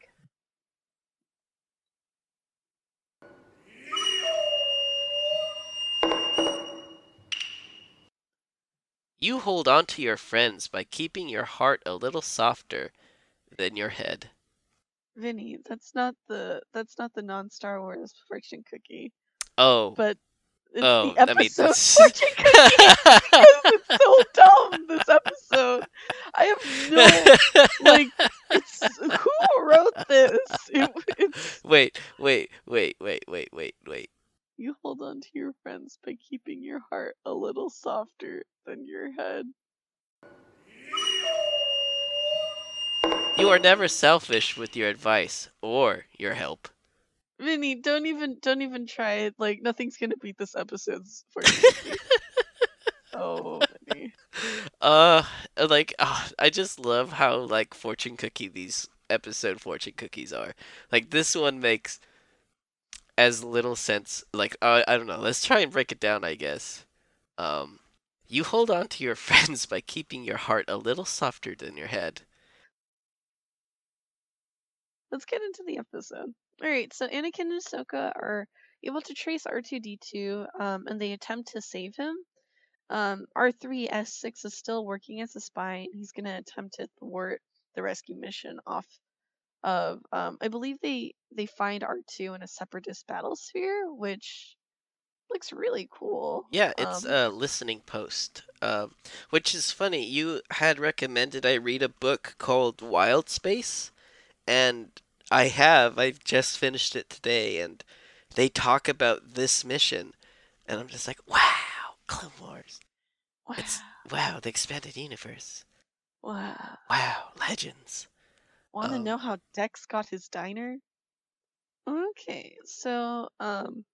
You hold on to your friends by keeping your heart a little softer than your head. Vinny, that's not the that's not the non Star Wars fortune cookie, Oh. but it's oh, the I mean, that's... fortune cookie. it's so dumb. This episode, I have no like. It's who wrote this? It, it's *laughs* wait, wait, wait, wait, wait, wait, wait. You hold on to your friends by keeping your heart a little softer than your head. You are never selfish with your advice or your help. Vinny, don't even don't even try it. Like nothing's gonna beat this episode's fortune cookie. *laughs* oh, Vinny. Uh, like, uh, I just love how like fortune cookie these episode fortune cookies are. Like this one makes as little sense. Like, uh, I don't know. Let's try and break it down. I guess. Um, you hold on to your *laughs* friends by keeping your heart a little softer than your head. let's get into the episode. All right, so Anakin and Ahsoka are able to trace R2D2, um, and they attempt to save him. Um, R3S6 is still working as a spy, and he's gonna attempt to thwart the rescue mission off of. Um, I believe they they find R2 in a separatist battle sphere, which looks really cool. Yeah, it's Um, a listening post. Um, which is funny. You had recommended I read a book called Wild Space, and I have. I've just finished it today, and they talk about this mission, and I'm just like, wow, Clone Wars. wow, It's wow, the expanded universe. wow. Wow, legends. Want to Um, know how Dex got his diner? Okay, so um,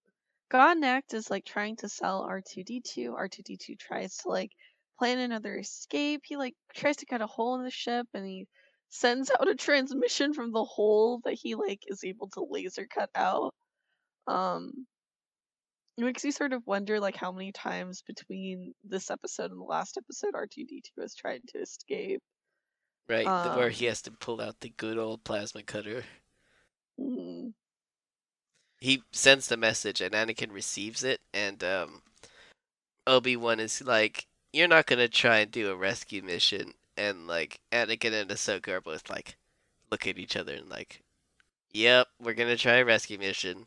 Godnact is like trying to sell R2D2. R2D2 tries to like plan another escape. He like tries to cut a hole in the ship and he sends out a transmission from the hole that he like is able to laser cut out. Um, it makes you sort of wonder like how many times between this episode and the last episode R2D2 has tried to escape. Right, the- where Um, he has to pull out the good old plasma cutter. Mm, he sends the message and Anakin receives it and um Obi-Wan is like you're not going to try and do a rescue mission and like Anakin and Ahsoka are both like look at each other and like yep we're going to try a rescue mission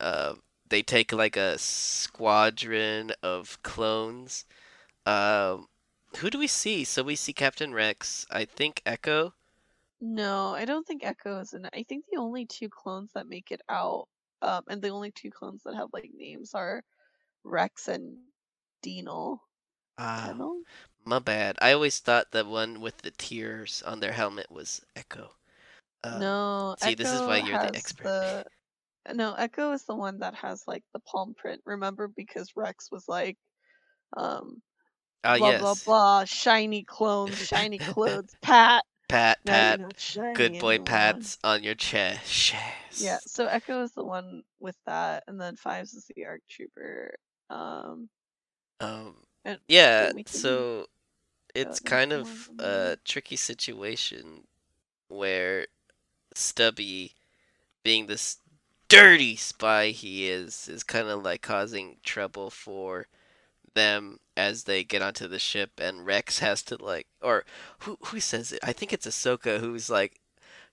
um they take like a squadron of clones um who do we see so we see Captain Rex I think Echo No, I don't think Echo is in it. I think the only two clones that make it out, um, and the only two clones that have like names are Rex and. Ah, Denal? my bad. I always thought the one with the tears on their helmet was Echo. Um, no, see, this is why you're the expert. the- No, Echo is the one that has like the palm print. Remember, because Rex was like, um, Ah, blah yes. blah blah, shiny clones, shiny *laughs* clothes, Pat. Pat, Pat, good boy anymore. pats on your chest. Yeah, so Echo is the one with that, and then Fives is the ARC Trooper. Um, Um, yeah, so it's kind of a tricky situation where Stubby, being this dirty spy he is, is kind of like causing trouble for them as they get onto the ship, and Rex has to like, or who who says it? I think it's Ahsoka who's like,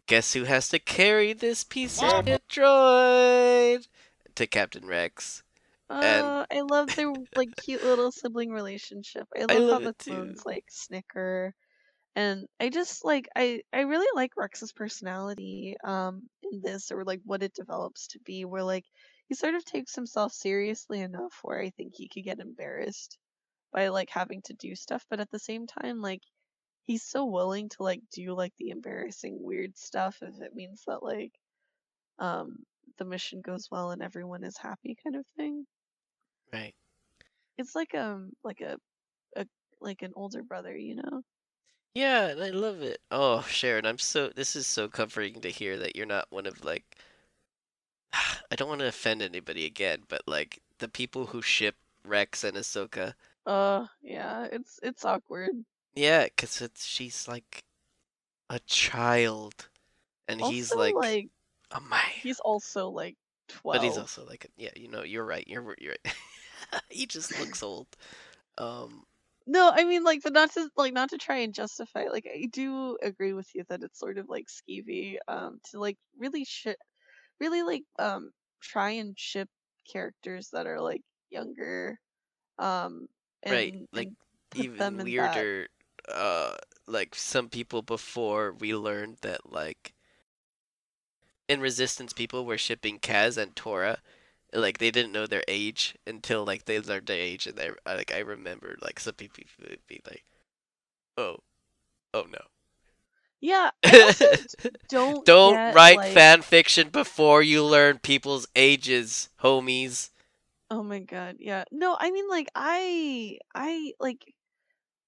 guess who has to carry this piece of shit droid to Captain Rex. And- Uh, I love their like cute little sibling relationship. I love, I love how the clones like snicker, and I just like I I really like Rex's personality um in this or like what it develops to be. Where like he sort of takes himself seriously enough where I think he could get embarrassed by like having to do stuff, but at the same time like he's so willing to like do like the embarrassing weird stuff if it means that like um the mission goes well and everyone is happy kind of thing Right. it's like um like a, a like an older brother you know Yeah, I love it. Oh, Sharon, I'm so this is so comforting to hear that you're not one of like *sighs* I don't want to offend anybody again, but like the people who ship Rex and Ahsoka. Uh yeah it's it's awkward Yeah, because it's she's like a child and he's also, like, a man. he's also like 12 But he's also like a, yeah, you know, you're right. You're you're right. *laughs* he just looks *laughs* old. Um no i mean like but not to like not to try and justify like i do agree with you that it's sort of like skeevy um to like really ship really like um try and ship characters that are like younger um and, right, like even weirder uh like some people before we learned that like in resistance people were shipping Kaz and Torra like they didn't know their age until like they learned their age and they I- like I remember like some people would be like oh oh no. Yeah *laughs* don't don't get, write like- fan fiction before you learn people's ages homies Oh my god, yeah. No, I mean like I I like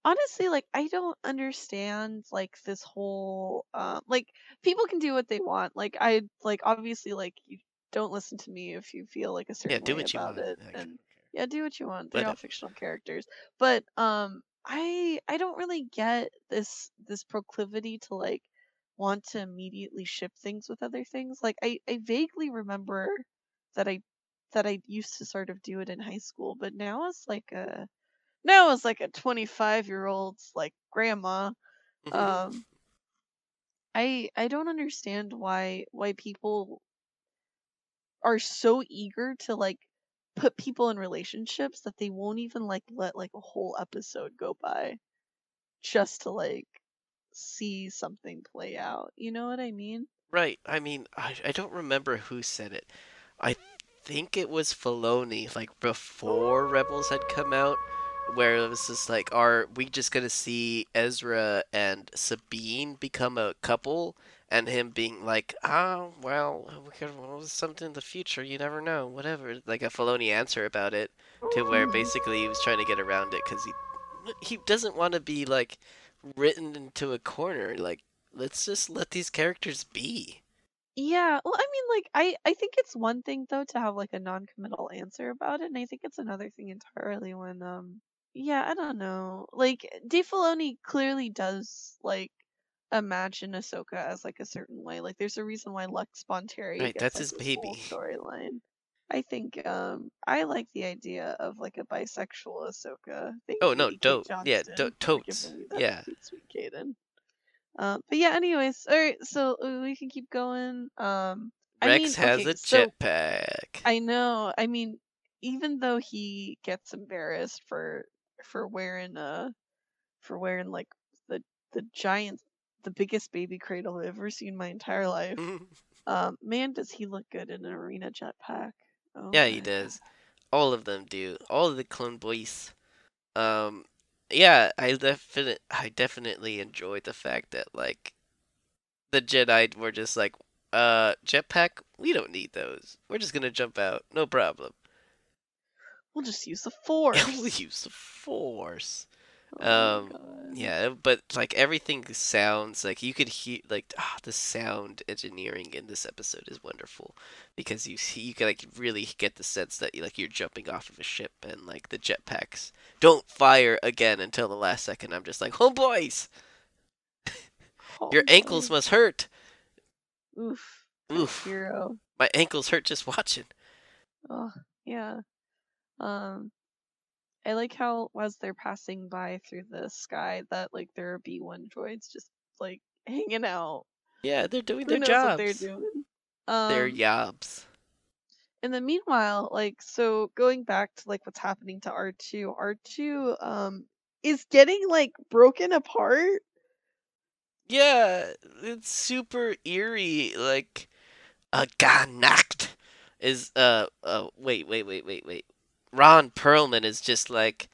honestly like I don't understand like this whole um like people can do what they want. Like I like obviously like you don't listen to me if you feel like a certain yeah do way what you about want it and yeah, do what you want. They're all fictional characters. But um I I don't really get this this proclivity to like want to immediately ship things with other things. Like I, I vaguely remember that I that I used to sort of do it in high school, but now as like a now as like a 25 year old's like grandma, um I I don't understand why why people are so eager to like put people in relationships that they won't even like let like a whole episode go by just to like see something play out. You know what I mean? Right. I mean, I, I don't remember who said it. I think it was Filoni, like before Rebels had come out, where it was just like, are we just gonna see Ezra and Sabine become a couple? And him being like, oh, well, we could well, something in the future, you never know, whatever. Like a Filoni answer about it, to where mm-hmm. basically he was trying to get around it because he he doesn't want to be like written into a corner. Like, let's just let these characters be. Yeah, well, I mean, like, I I think it's one thing though to have like a non-committal answer about it, and I think it's another thing entirely when um, yeah, I don't know, like Dave Filoni clearly does like imagine Ahsoka as like a certain way. Like, there's a reason why Lux Bonteri Right, gets that's like his this whole baby. storyline. I think um I like the idea of like a bisexual Ahsoka. Thank Oh you, no, dope. Yeah, Johnston, do- for totes. giving me that Yeah. sweet, sweet Caden. Um, but yeah, anyways, all right, so uh, we can keep going. Um, I Rex mean, has okay, a so jetpack. I know. I mean, even though he gets embarrassed for for wearing uh for wearing like the the giant the biggest baby cradle I've ever seen in my entire life. *laughs* Um, man, does he look good in an arena jetpack? Oh yeah, he God. does. All of them do. All of the clone boys. Um, yeah, I definitely, I definitely enjoyed the fact that like the Jedi were just like, uh, jetpack. We don't need those. We're just gonna jump out. No problem. We'll just use the *laughs* force. we'll use the Force. Oh Um, yeah, but like everything sounds like you could hear like ah, the sound engineering in this episode is wonderful because you see you can like really get the sense that like you're jumping off of a ship and like the jetpacks don't fire again until the last second. I'm just like, oh boys, your ankles boy. must hurt. Oof. Oof, Hero. my ankles hurt just watching. Oh, yeah. Um, I like how as they're passing by through the sky that like there are B1 droids just like hanging out. Yeah, they're doing Who their jobs. they're doing? Um, Their yobs. And the meanwhile, like so going back to like what's happening to R2, R2 um is getting like broken apart. Yeah, it's super eerie. Like a Gha Nachkt is uh uh wait wait wait wait wait. Ron Perlman is just like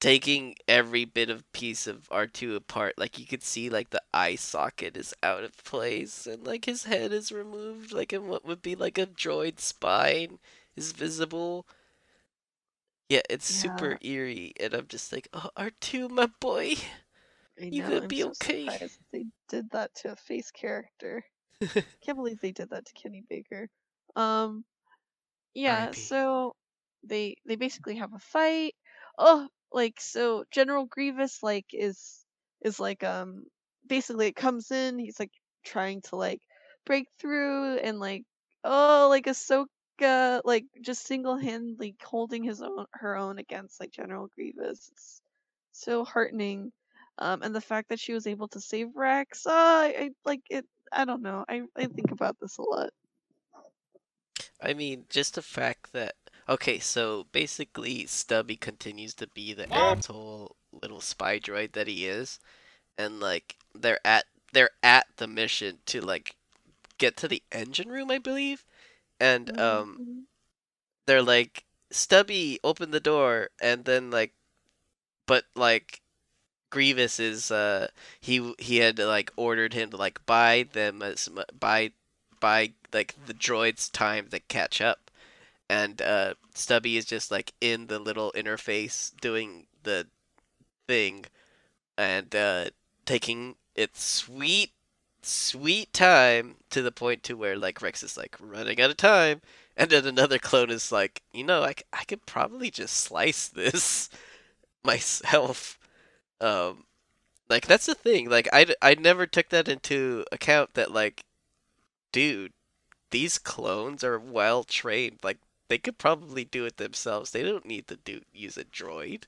taking every bit of piece of R2 apart. Like you could see like the eye socket is out of place and like his head is removed like in what would be like a droid spine is visible. Yeah, it's Yeah, super eerie and I'm just like, "Oh, R2 my boy. I You know. gonna I'm be so okay." they did that to a face character. *laughs* Can't believe they did that to Kenny Baker. Um, yeah, R.I.P. so they they basically have a fight. Oh, like so General Grievous like is is like um basically it comes in, he's like trying to like break through and like oh like Ahsoka like just single-handedly holding his own her own against like General Grievous. It's so heartening. Um and the fact that she was able to save Rex, uh, I, I like it I don't know. I I think about this a lot. I mean, just the fact that okay, so basically Stubby continues to be the asshole little spy droid that he is, and like they're at they're at the mission to like get to the engine room, I believe, and um Mhm. they're like Stubby open the door, and then like but like Grievous is uh he he had like ordered him to like buy them as buy buy like the droids time to catch up and uh Stubby is just like in the little interface doing the thing and uh taking its sweet sweet time to the point to where like Rex is like running out of time and then another clone is like you know i could probably just slice this *laughs* myself um Like that's the thing. Like I I never took that into account that like dude, these clones are well trained. Like they could probably do it themselves. They don't need to do use a droid.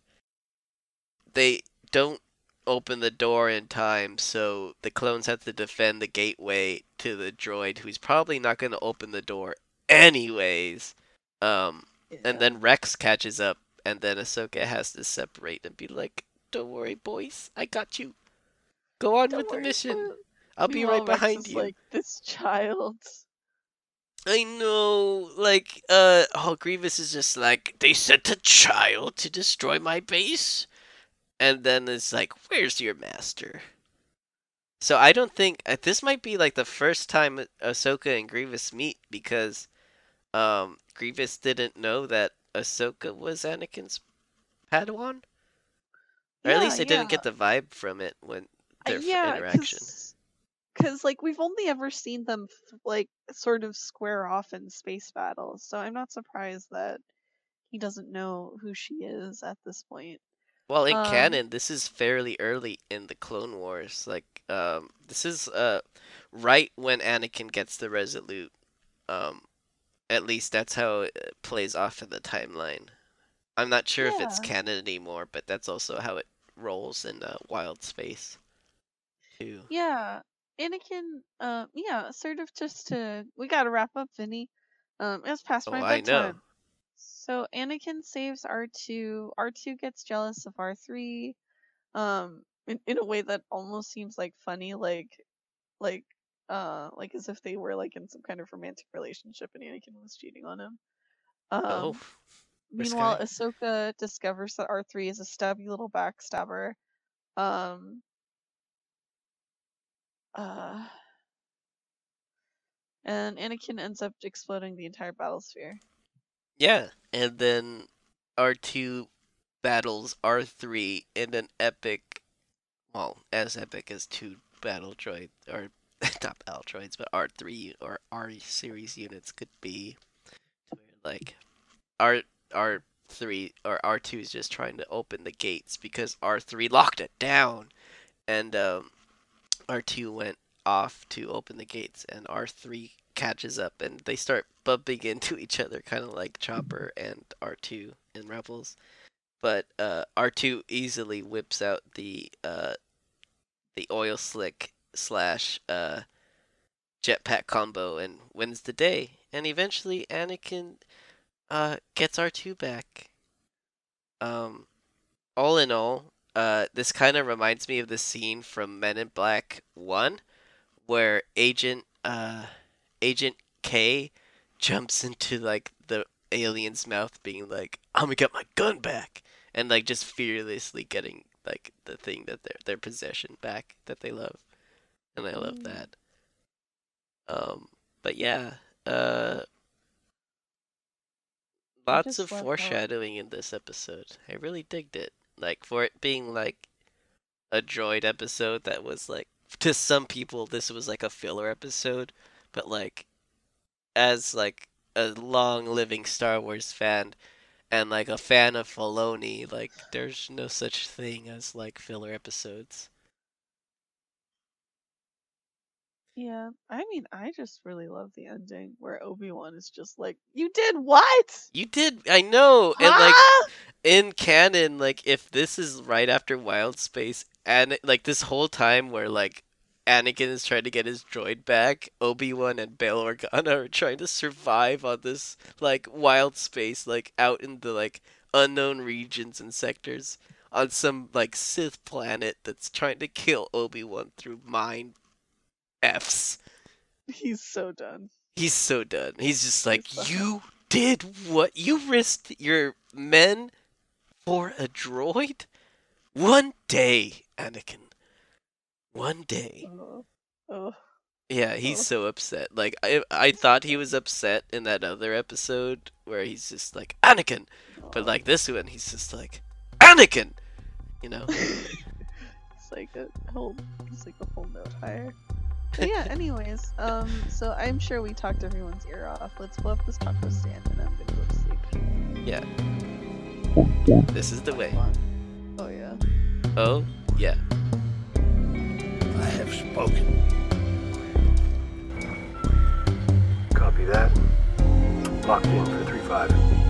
They don't open the door in time, so the clones have to defend the gateway to the droid who's probably not going to open the door anyways. Um and then Rex catches up and then Ahsoka has to separate and be like, "Don't worry, boys. I got you. Go on Don't with the mission. I'll be right behind you." Like this child. I know, like, uh, oh, Grievous is just like, they sent a child to destroy my base? And then it's like, where's your master? So I don't think, uh, this might be like the first time Ahsoka and Grievous meet because, um, Grievous didn't know that Ahsoka was Anakin's Padawan? Or at least I didn't get the vibe from it when Uh, their f- yeah, interaction. Because like we've only ever seen them like sort of square off in space battles, so I'm not surprised that he doesn't know who she is at this point. Well, in Um, canon, this is fairly early in the Clone Wars. Like, um, this is uh right when Anakin gets the Resolute. Um, at least that's how it plays off in the timeline. I'm not sure if it's canon anymore, but that's also how it rolls in uh, Wild Space, too. Yeah, Anakin. Uh, yeah, sort of just to we gotta wrap up, Vinny. Um, it's past Oh, my I know. So Anakin saves R2. R2 gets jealous of R3. Um, in, in a way that almost seems like funny, like, like, uh, like as if they were like in some kind of romantic relationship and Anakin was cheating on him. Um, Oh, meanwhile. Ahsoka discovers that R3 is a stubby little backstabber. Um, uh, and Anakin ends up exploding the entire battlesphere. yeah. And then R2 battles R3 in an epic, well, as epic as two battle droids, or *laughs* not battle droids, but R3 or R series units could be. Like, R R3 or R2 is just trying to open the gates because R3 locked it down, and um, R2 went off to open the gates, and R3 catches up, and they start bumping into *laughs* each other, kind of like Chopper and R2 in Rebels. But uh, R2 easily whips out the uh, the oil slick slash uh, jetpack combo and wins the day. And eventually, Anakin uh, gets R2 back. Um, all in all, uh, this kind of reminds me of the scene from Men in Black One, where Agent uh, Agent K jumps into like the alien's mouth, being like, "I'm gonna get my gun back," and like just fearlessly getting like the thing that their their possession back that they love, and I love Mm. that. Um, but yeah, uh, lots of foreshadowing in this episode. I really digged it. Like for it being like a droid episode that was like to some people this was like a filler episode, but like as like a long living Star Wars fan and like a fan of Filoni, like there's no such thing as like filler episodes. Yeah, I mean, I just really love the ending where Obi Wan is just like, "You did what?" You did, I know, and like in canon, like if this is right after Wild Space, and like this whole time where like Anakin is trying to get his droid back, Obi Wan and Bail Organa are trying to survive on this like wild space, like out in the like unknown regions and sectors on some like Sith planet that's trying to kill Obi Wan through mind Fs. he's so done. He's so done. He's just like, so- you did what? You risked your men for a droid? One day, Anakin. One day. Oh, oh. Yeah, he's Oh. so upset. Like I, I thought he was upset in that other episode where he's just like Anakin, but like this one, he's just like Anakin. You know? *laughs* it's like a whole, it's like a whole note higher. But yeah. Anyways, um, so I'm sure we talked everyone's ear off. Let's blow up this taco stand, and I'm gonna go to sleep. Yeah. This is the way. Oh yeah. Oh yeah. I have spoken. Copy that. Locked in for 3-5.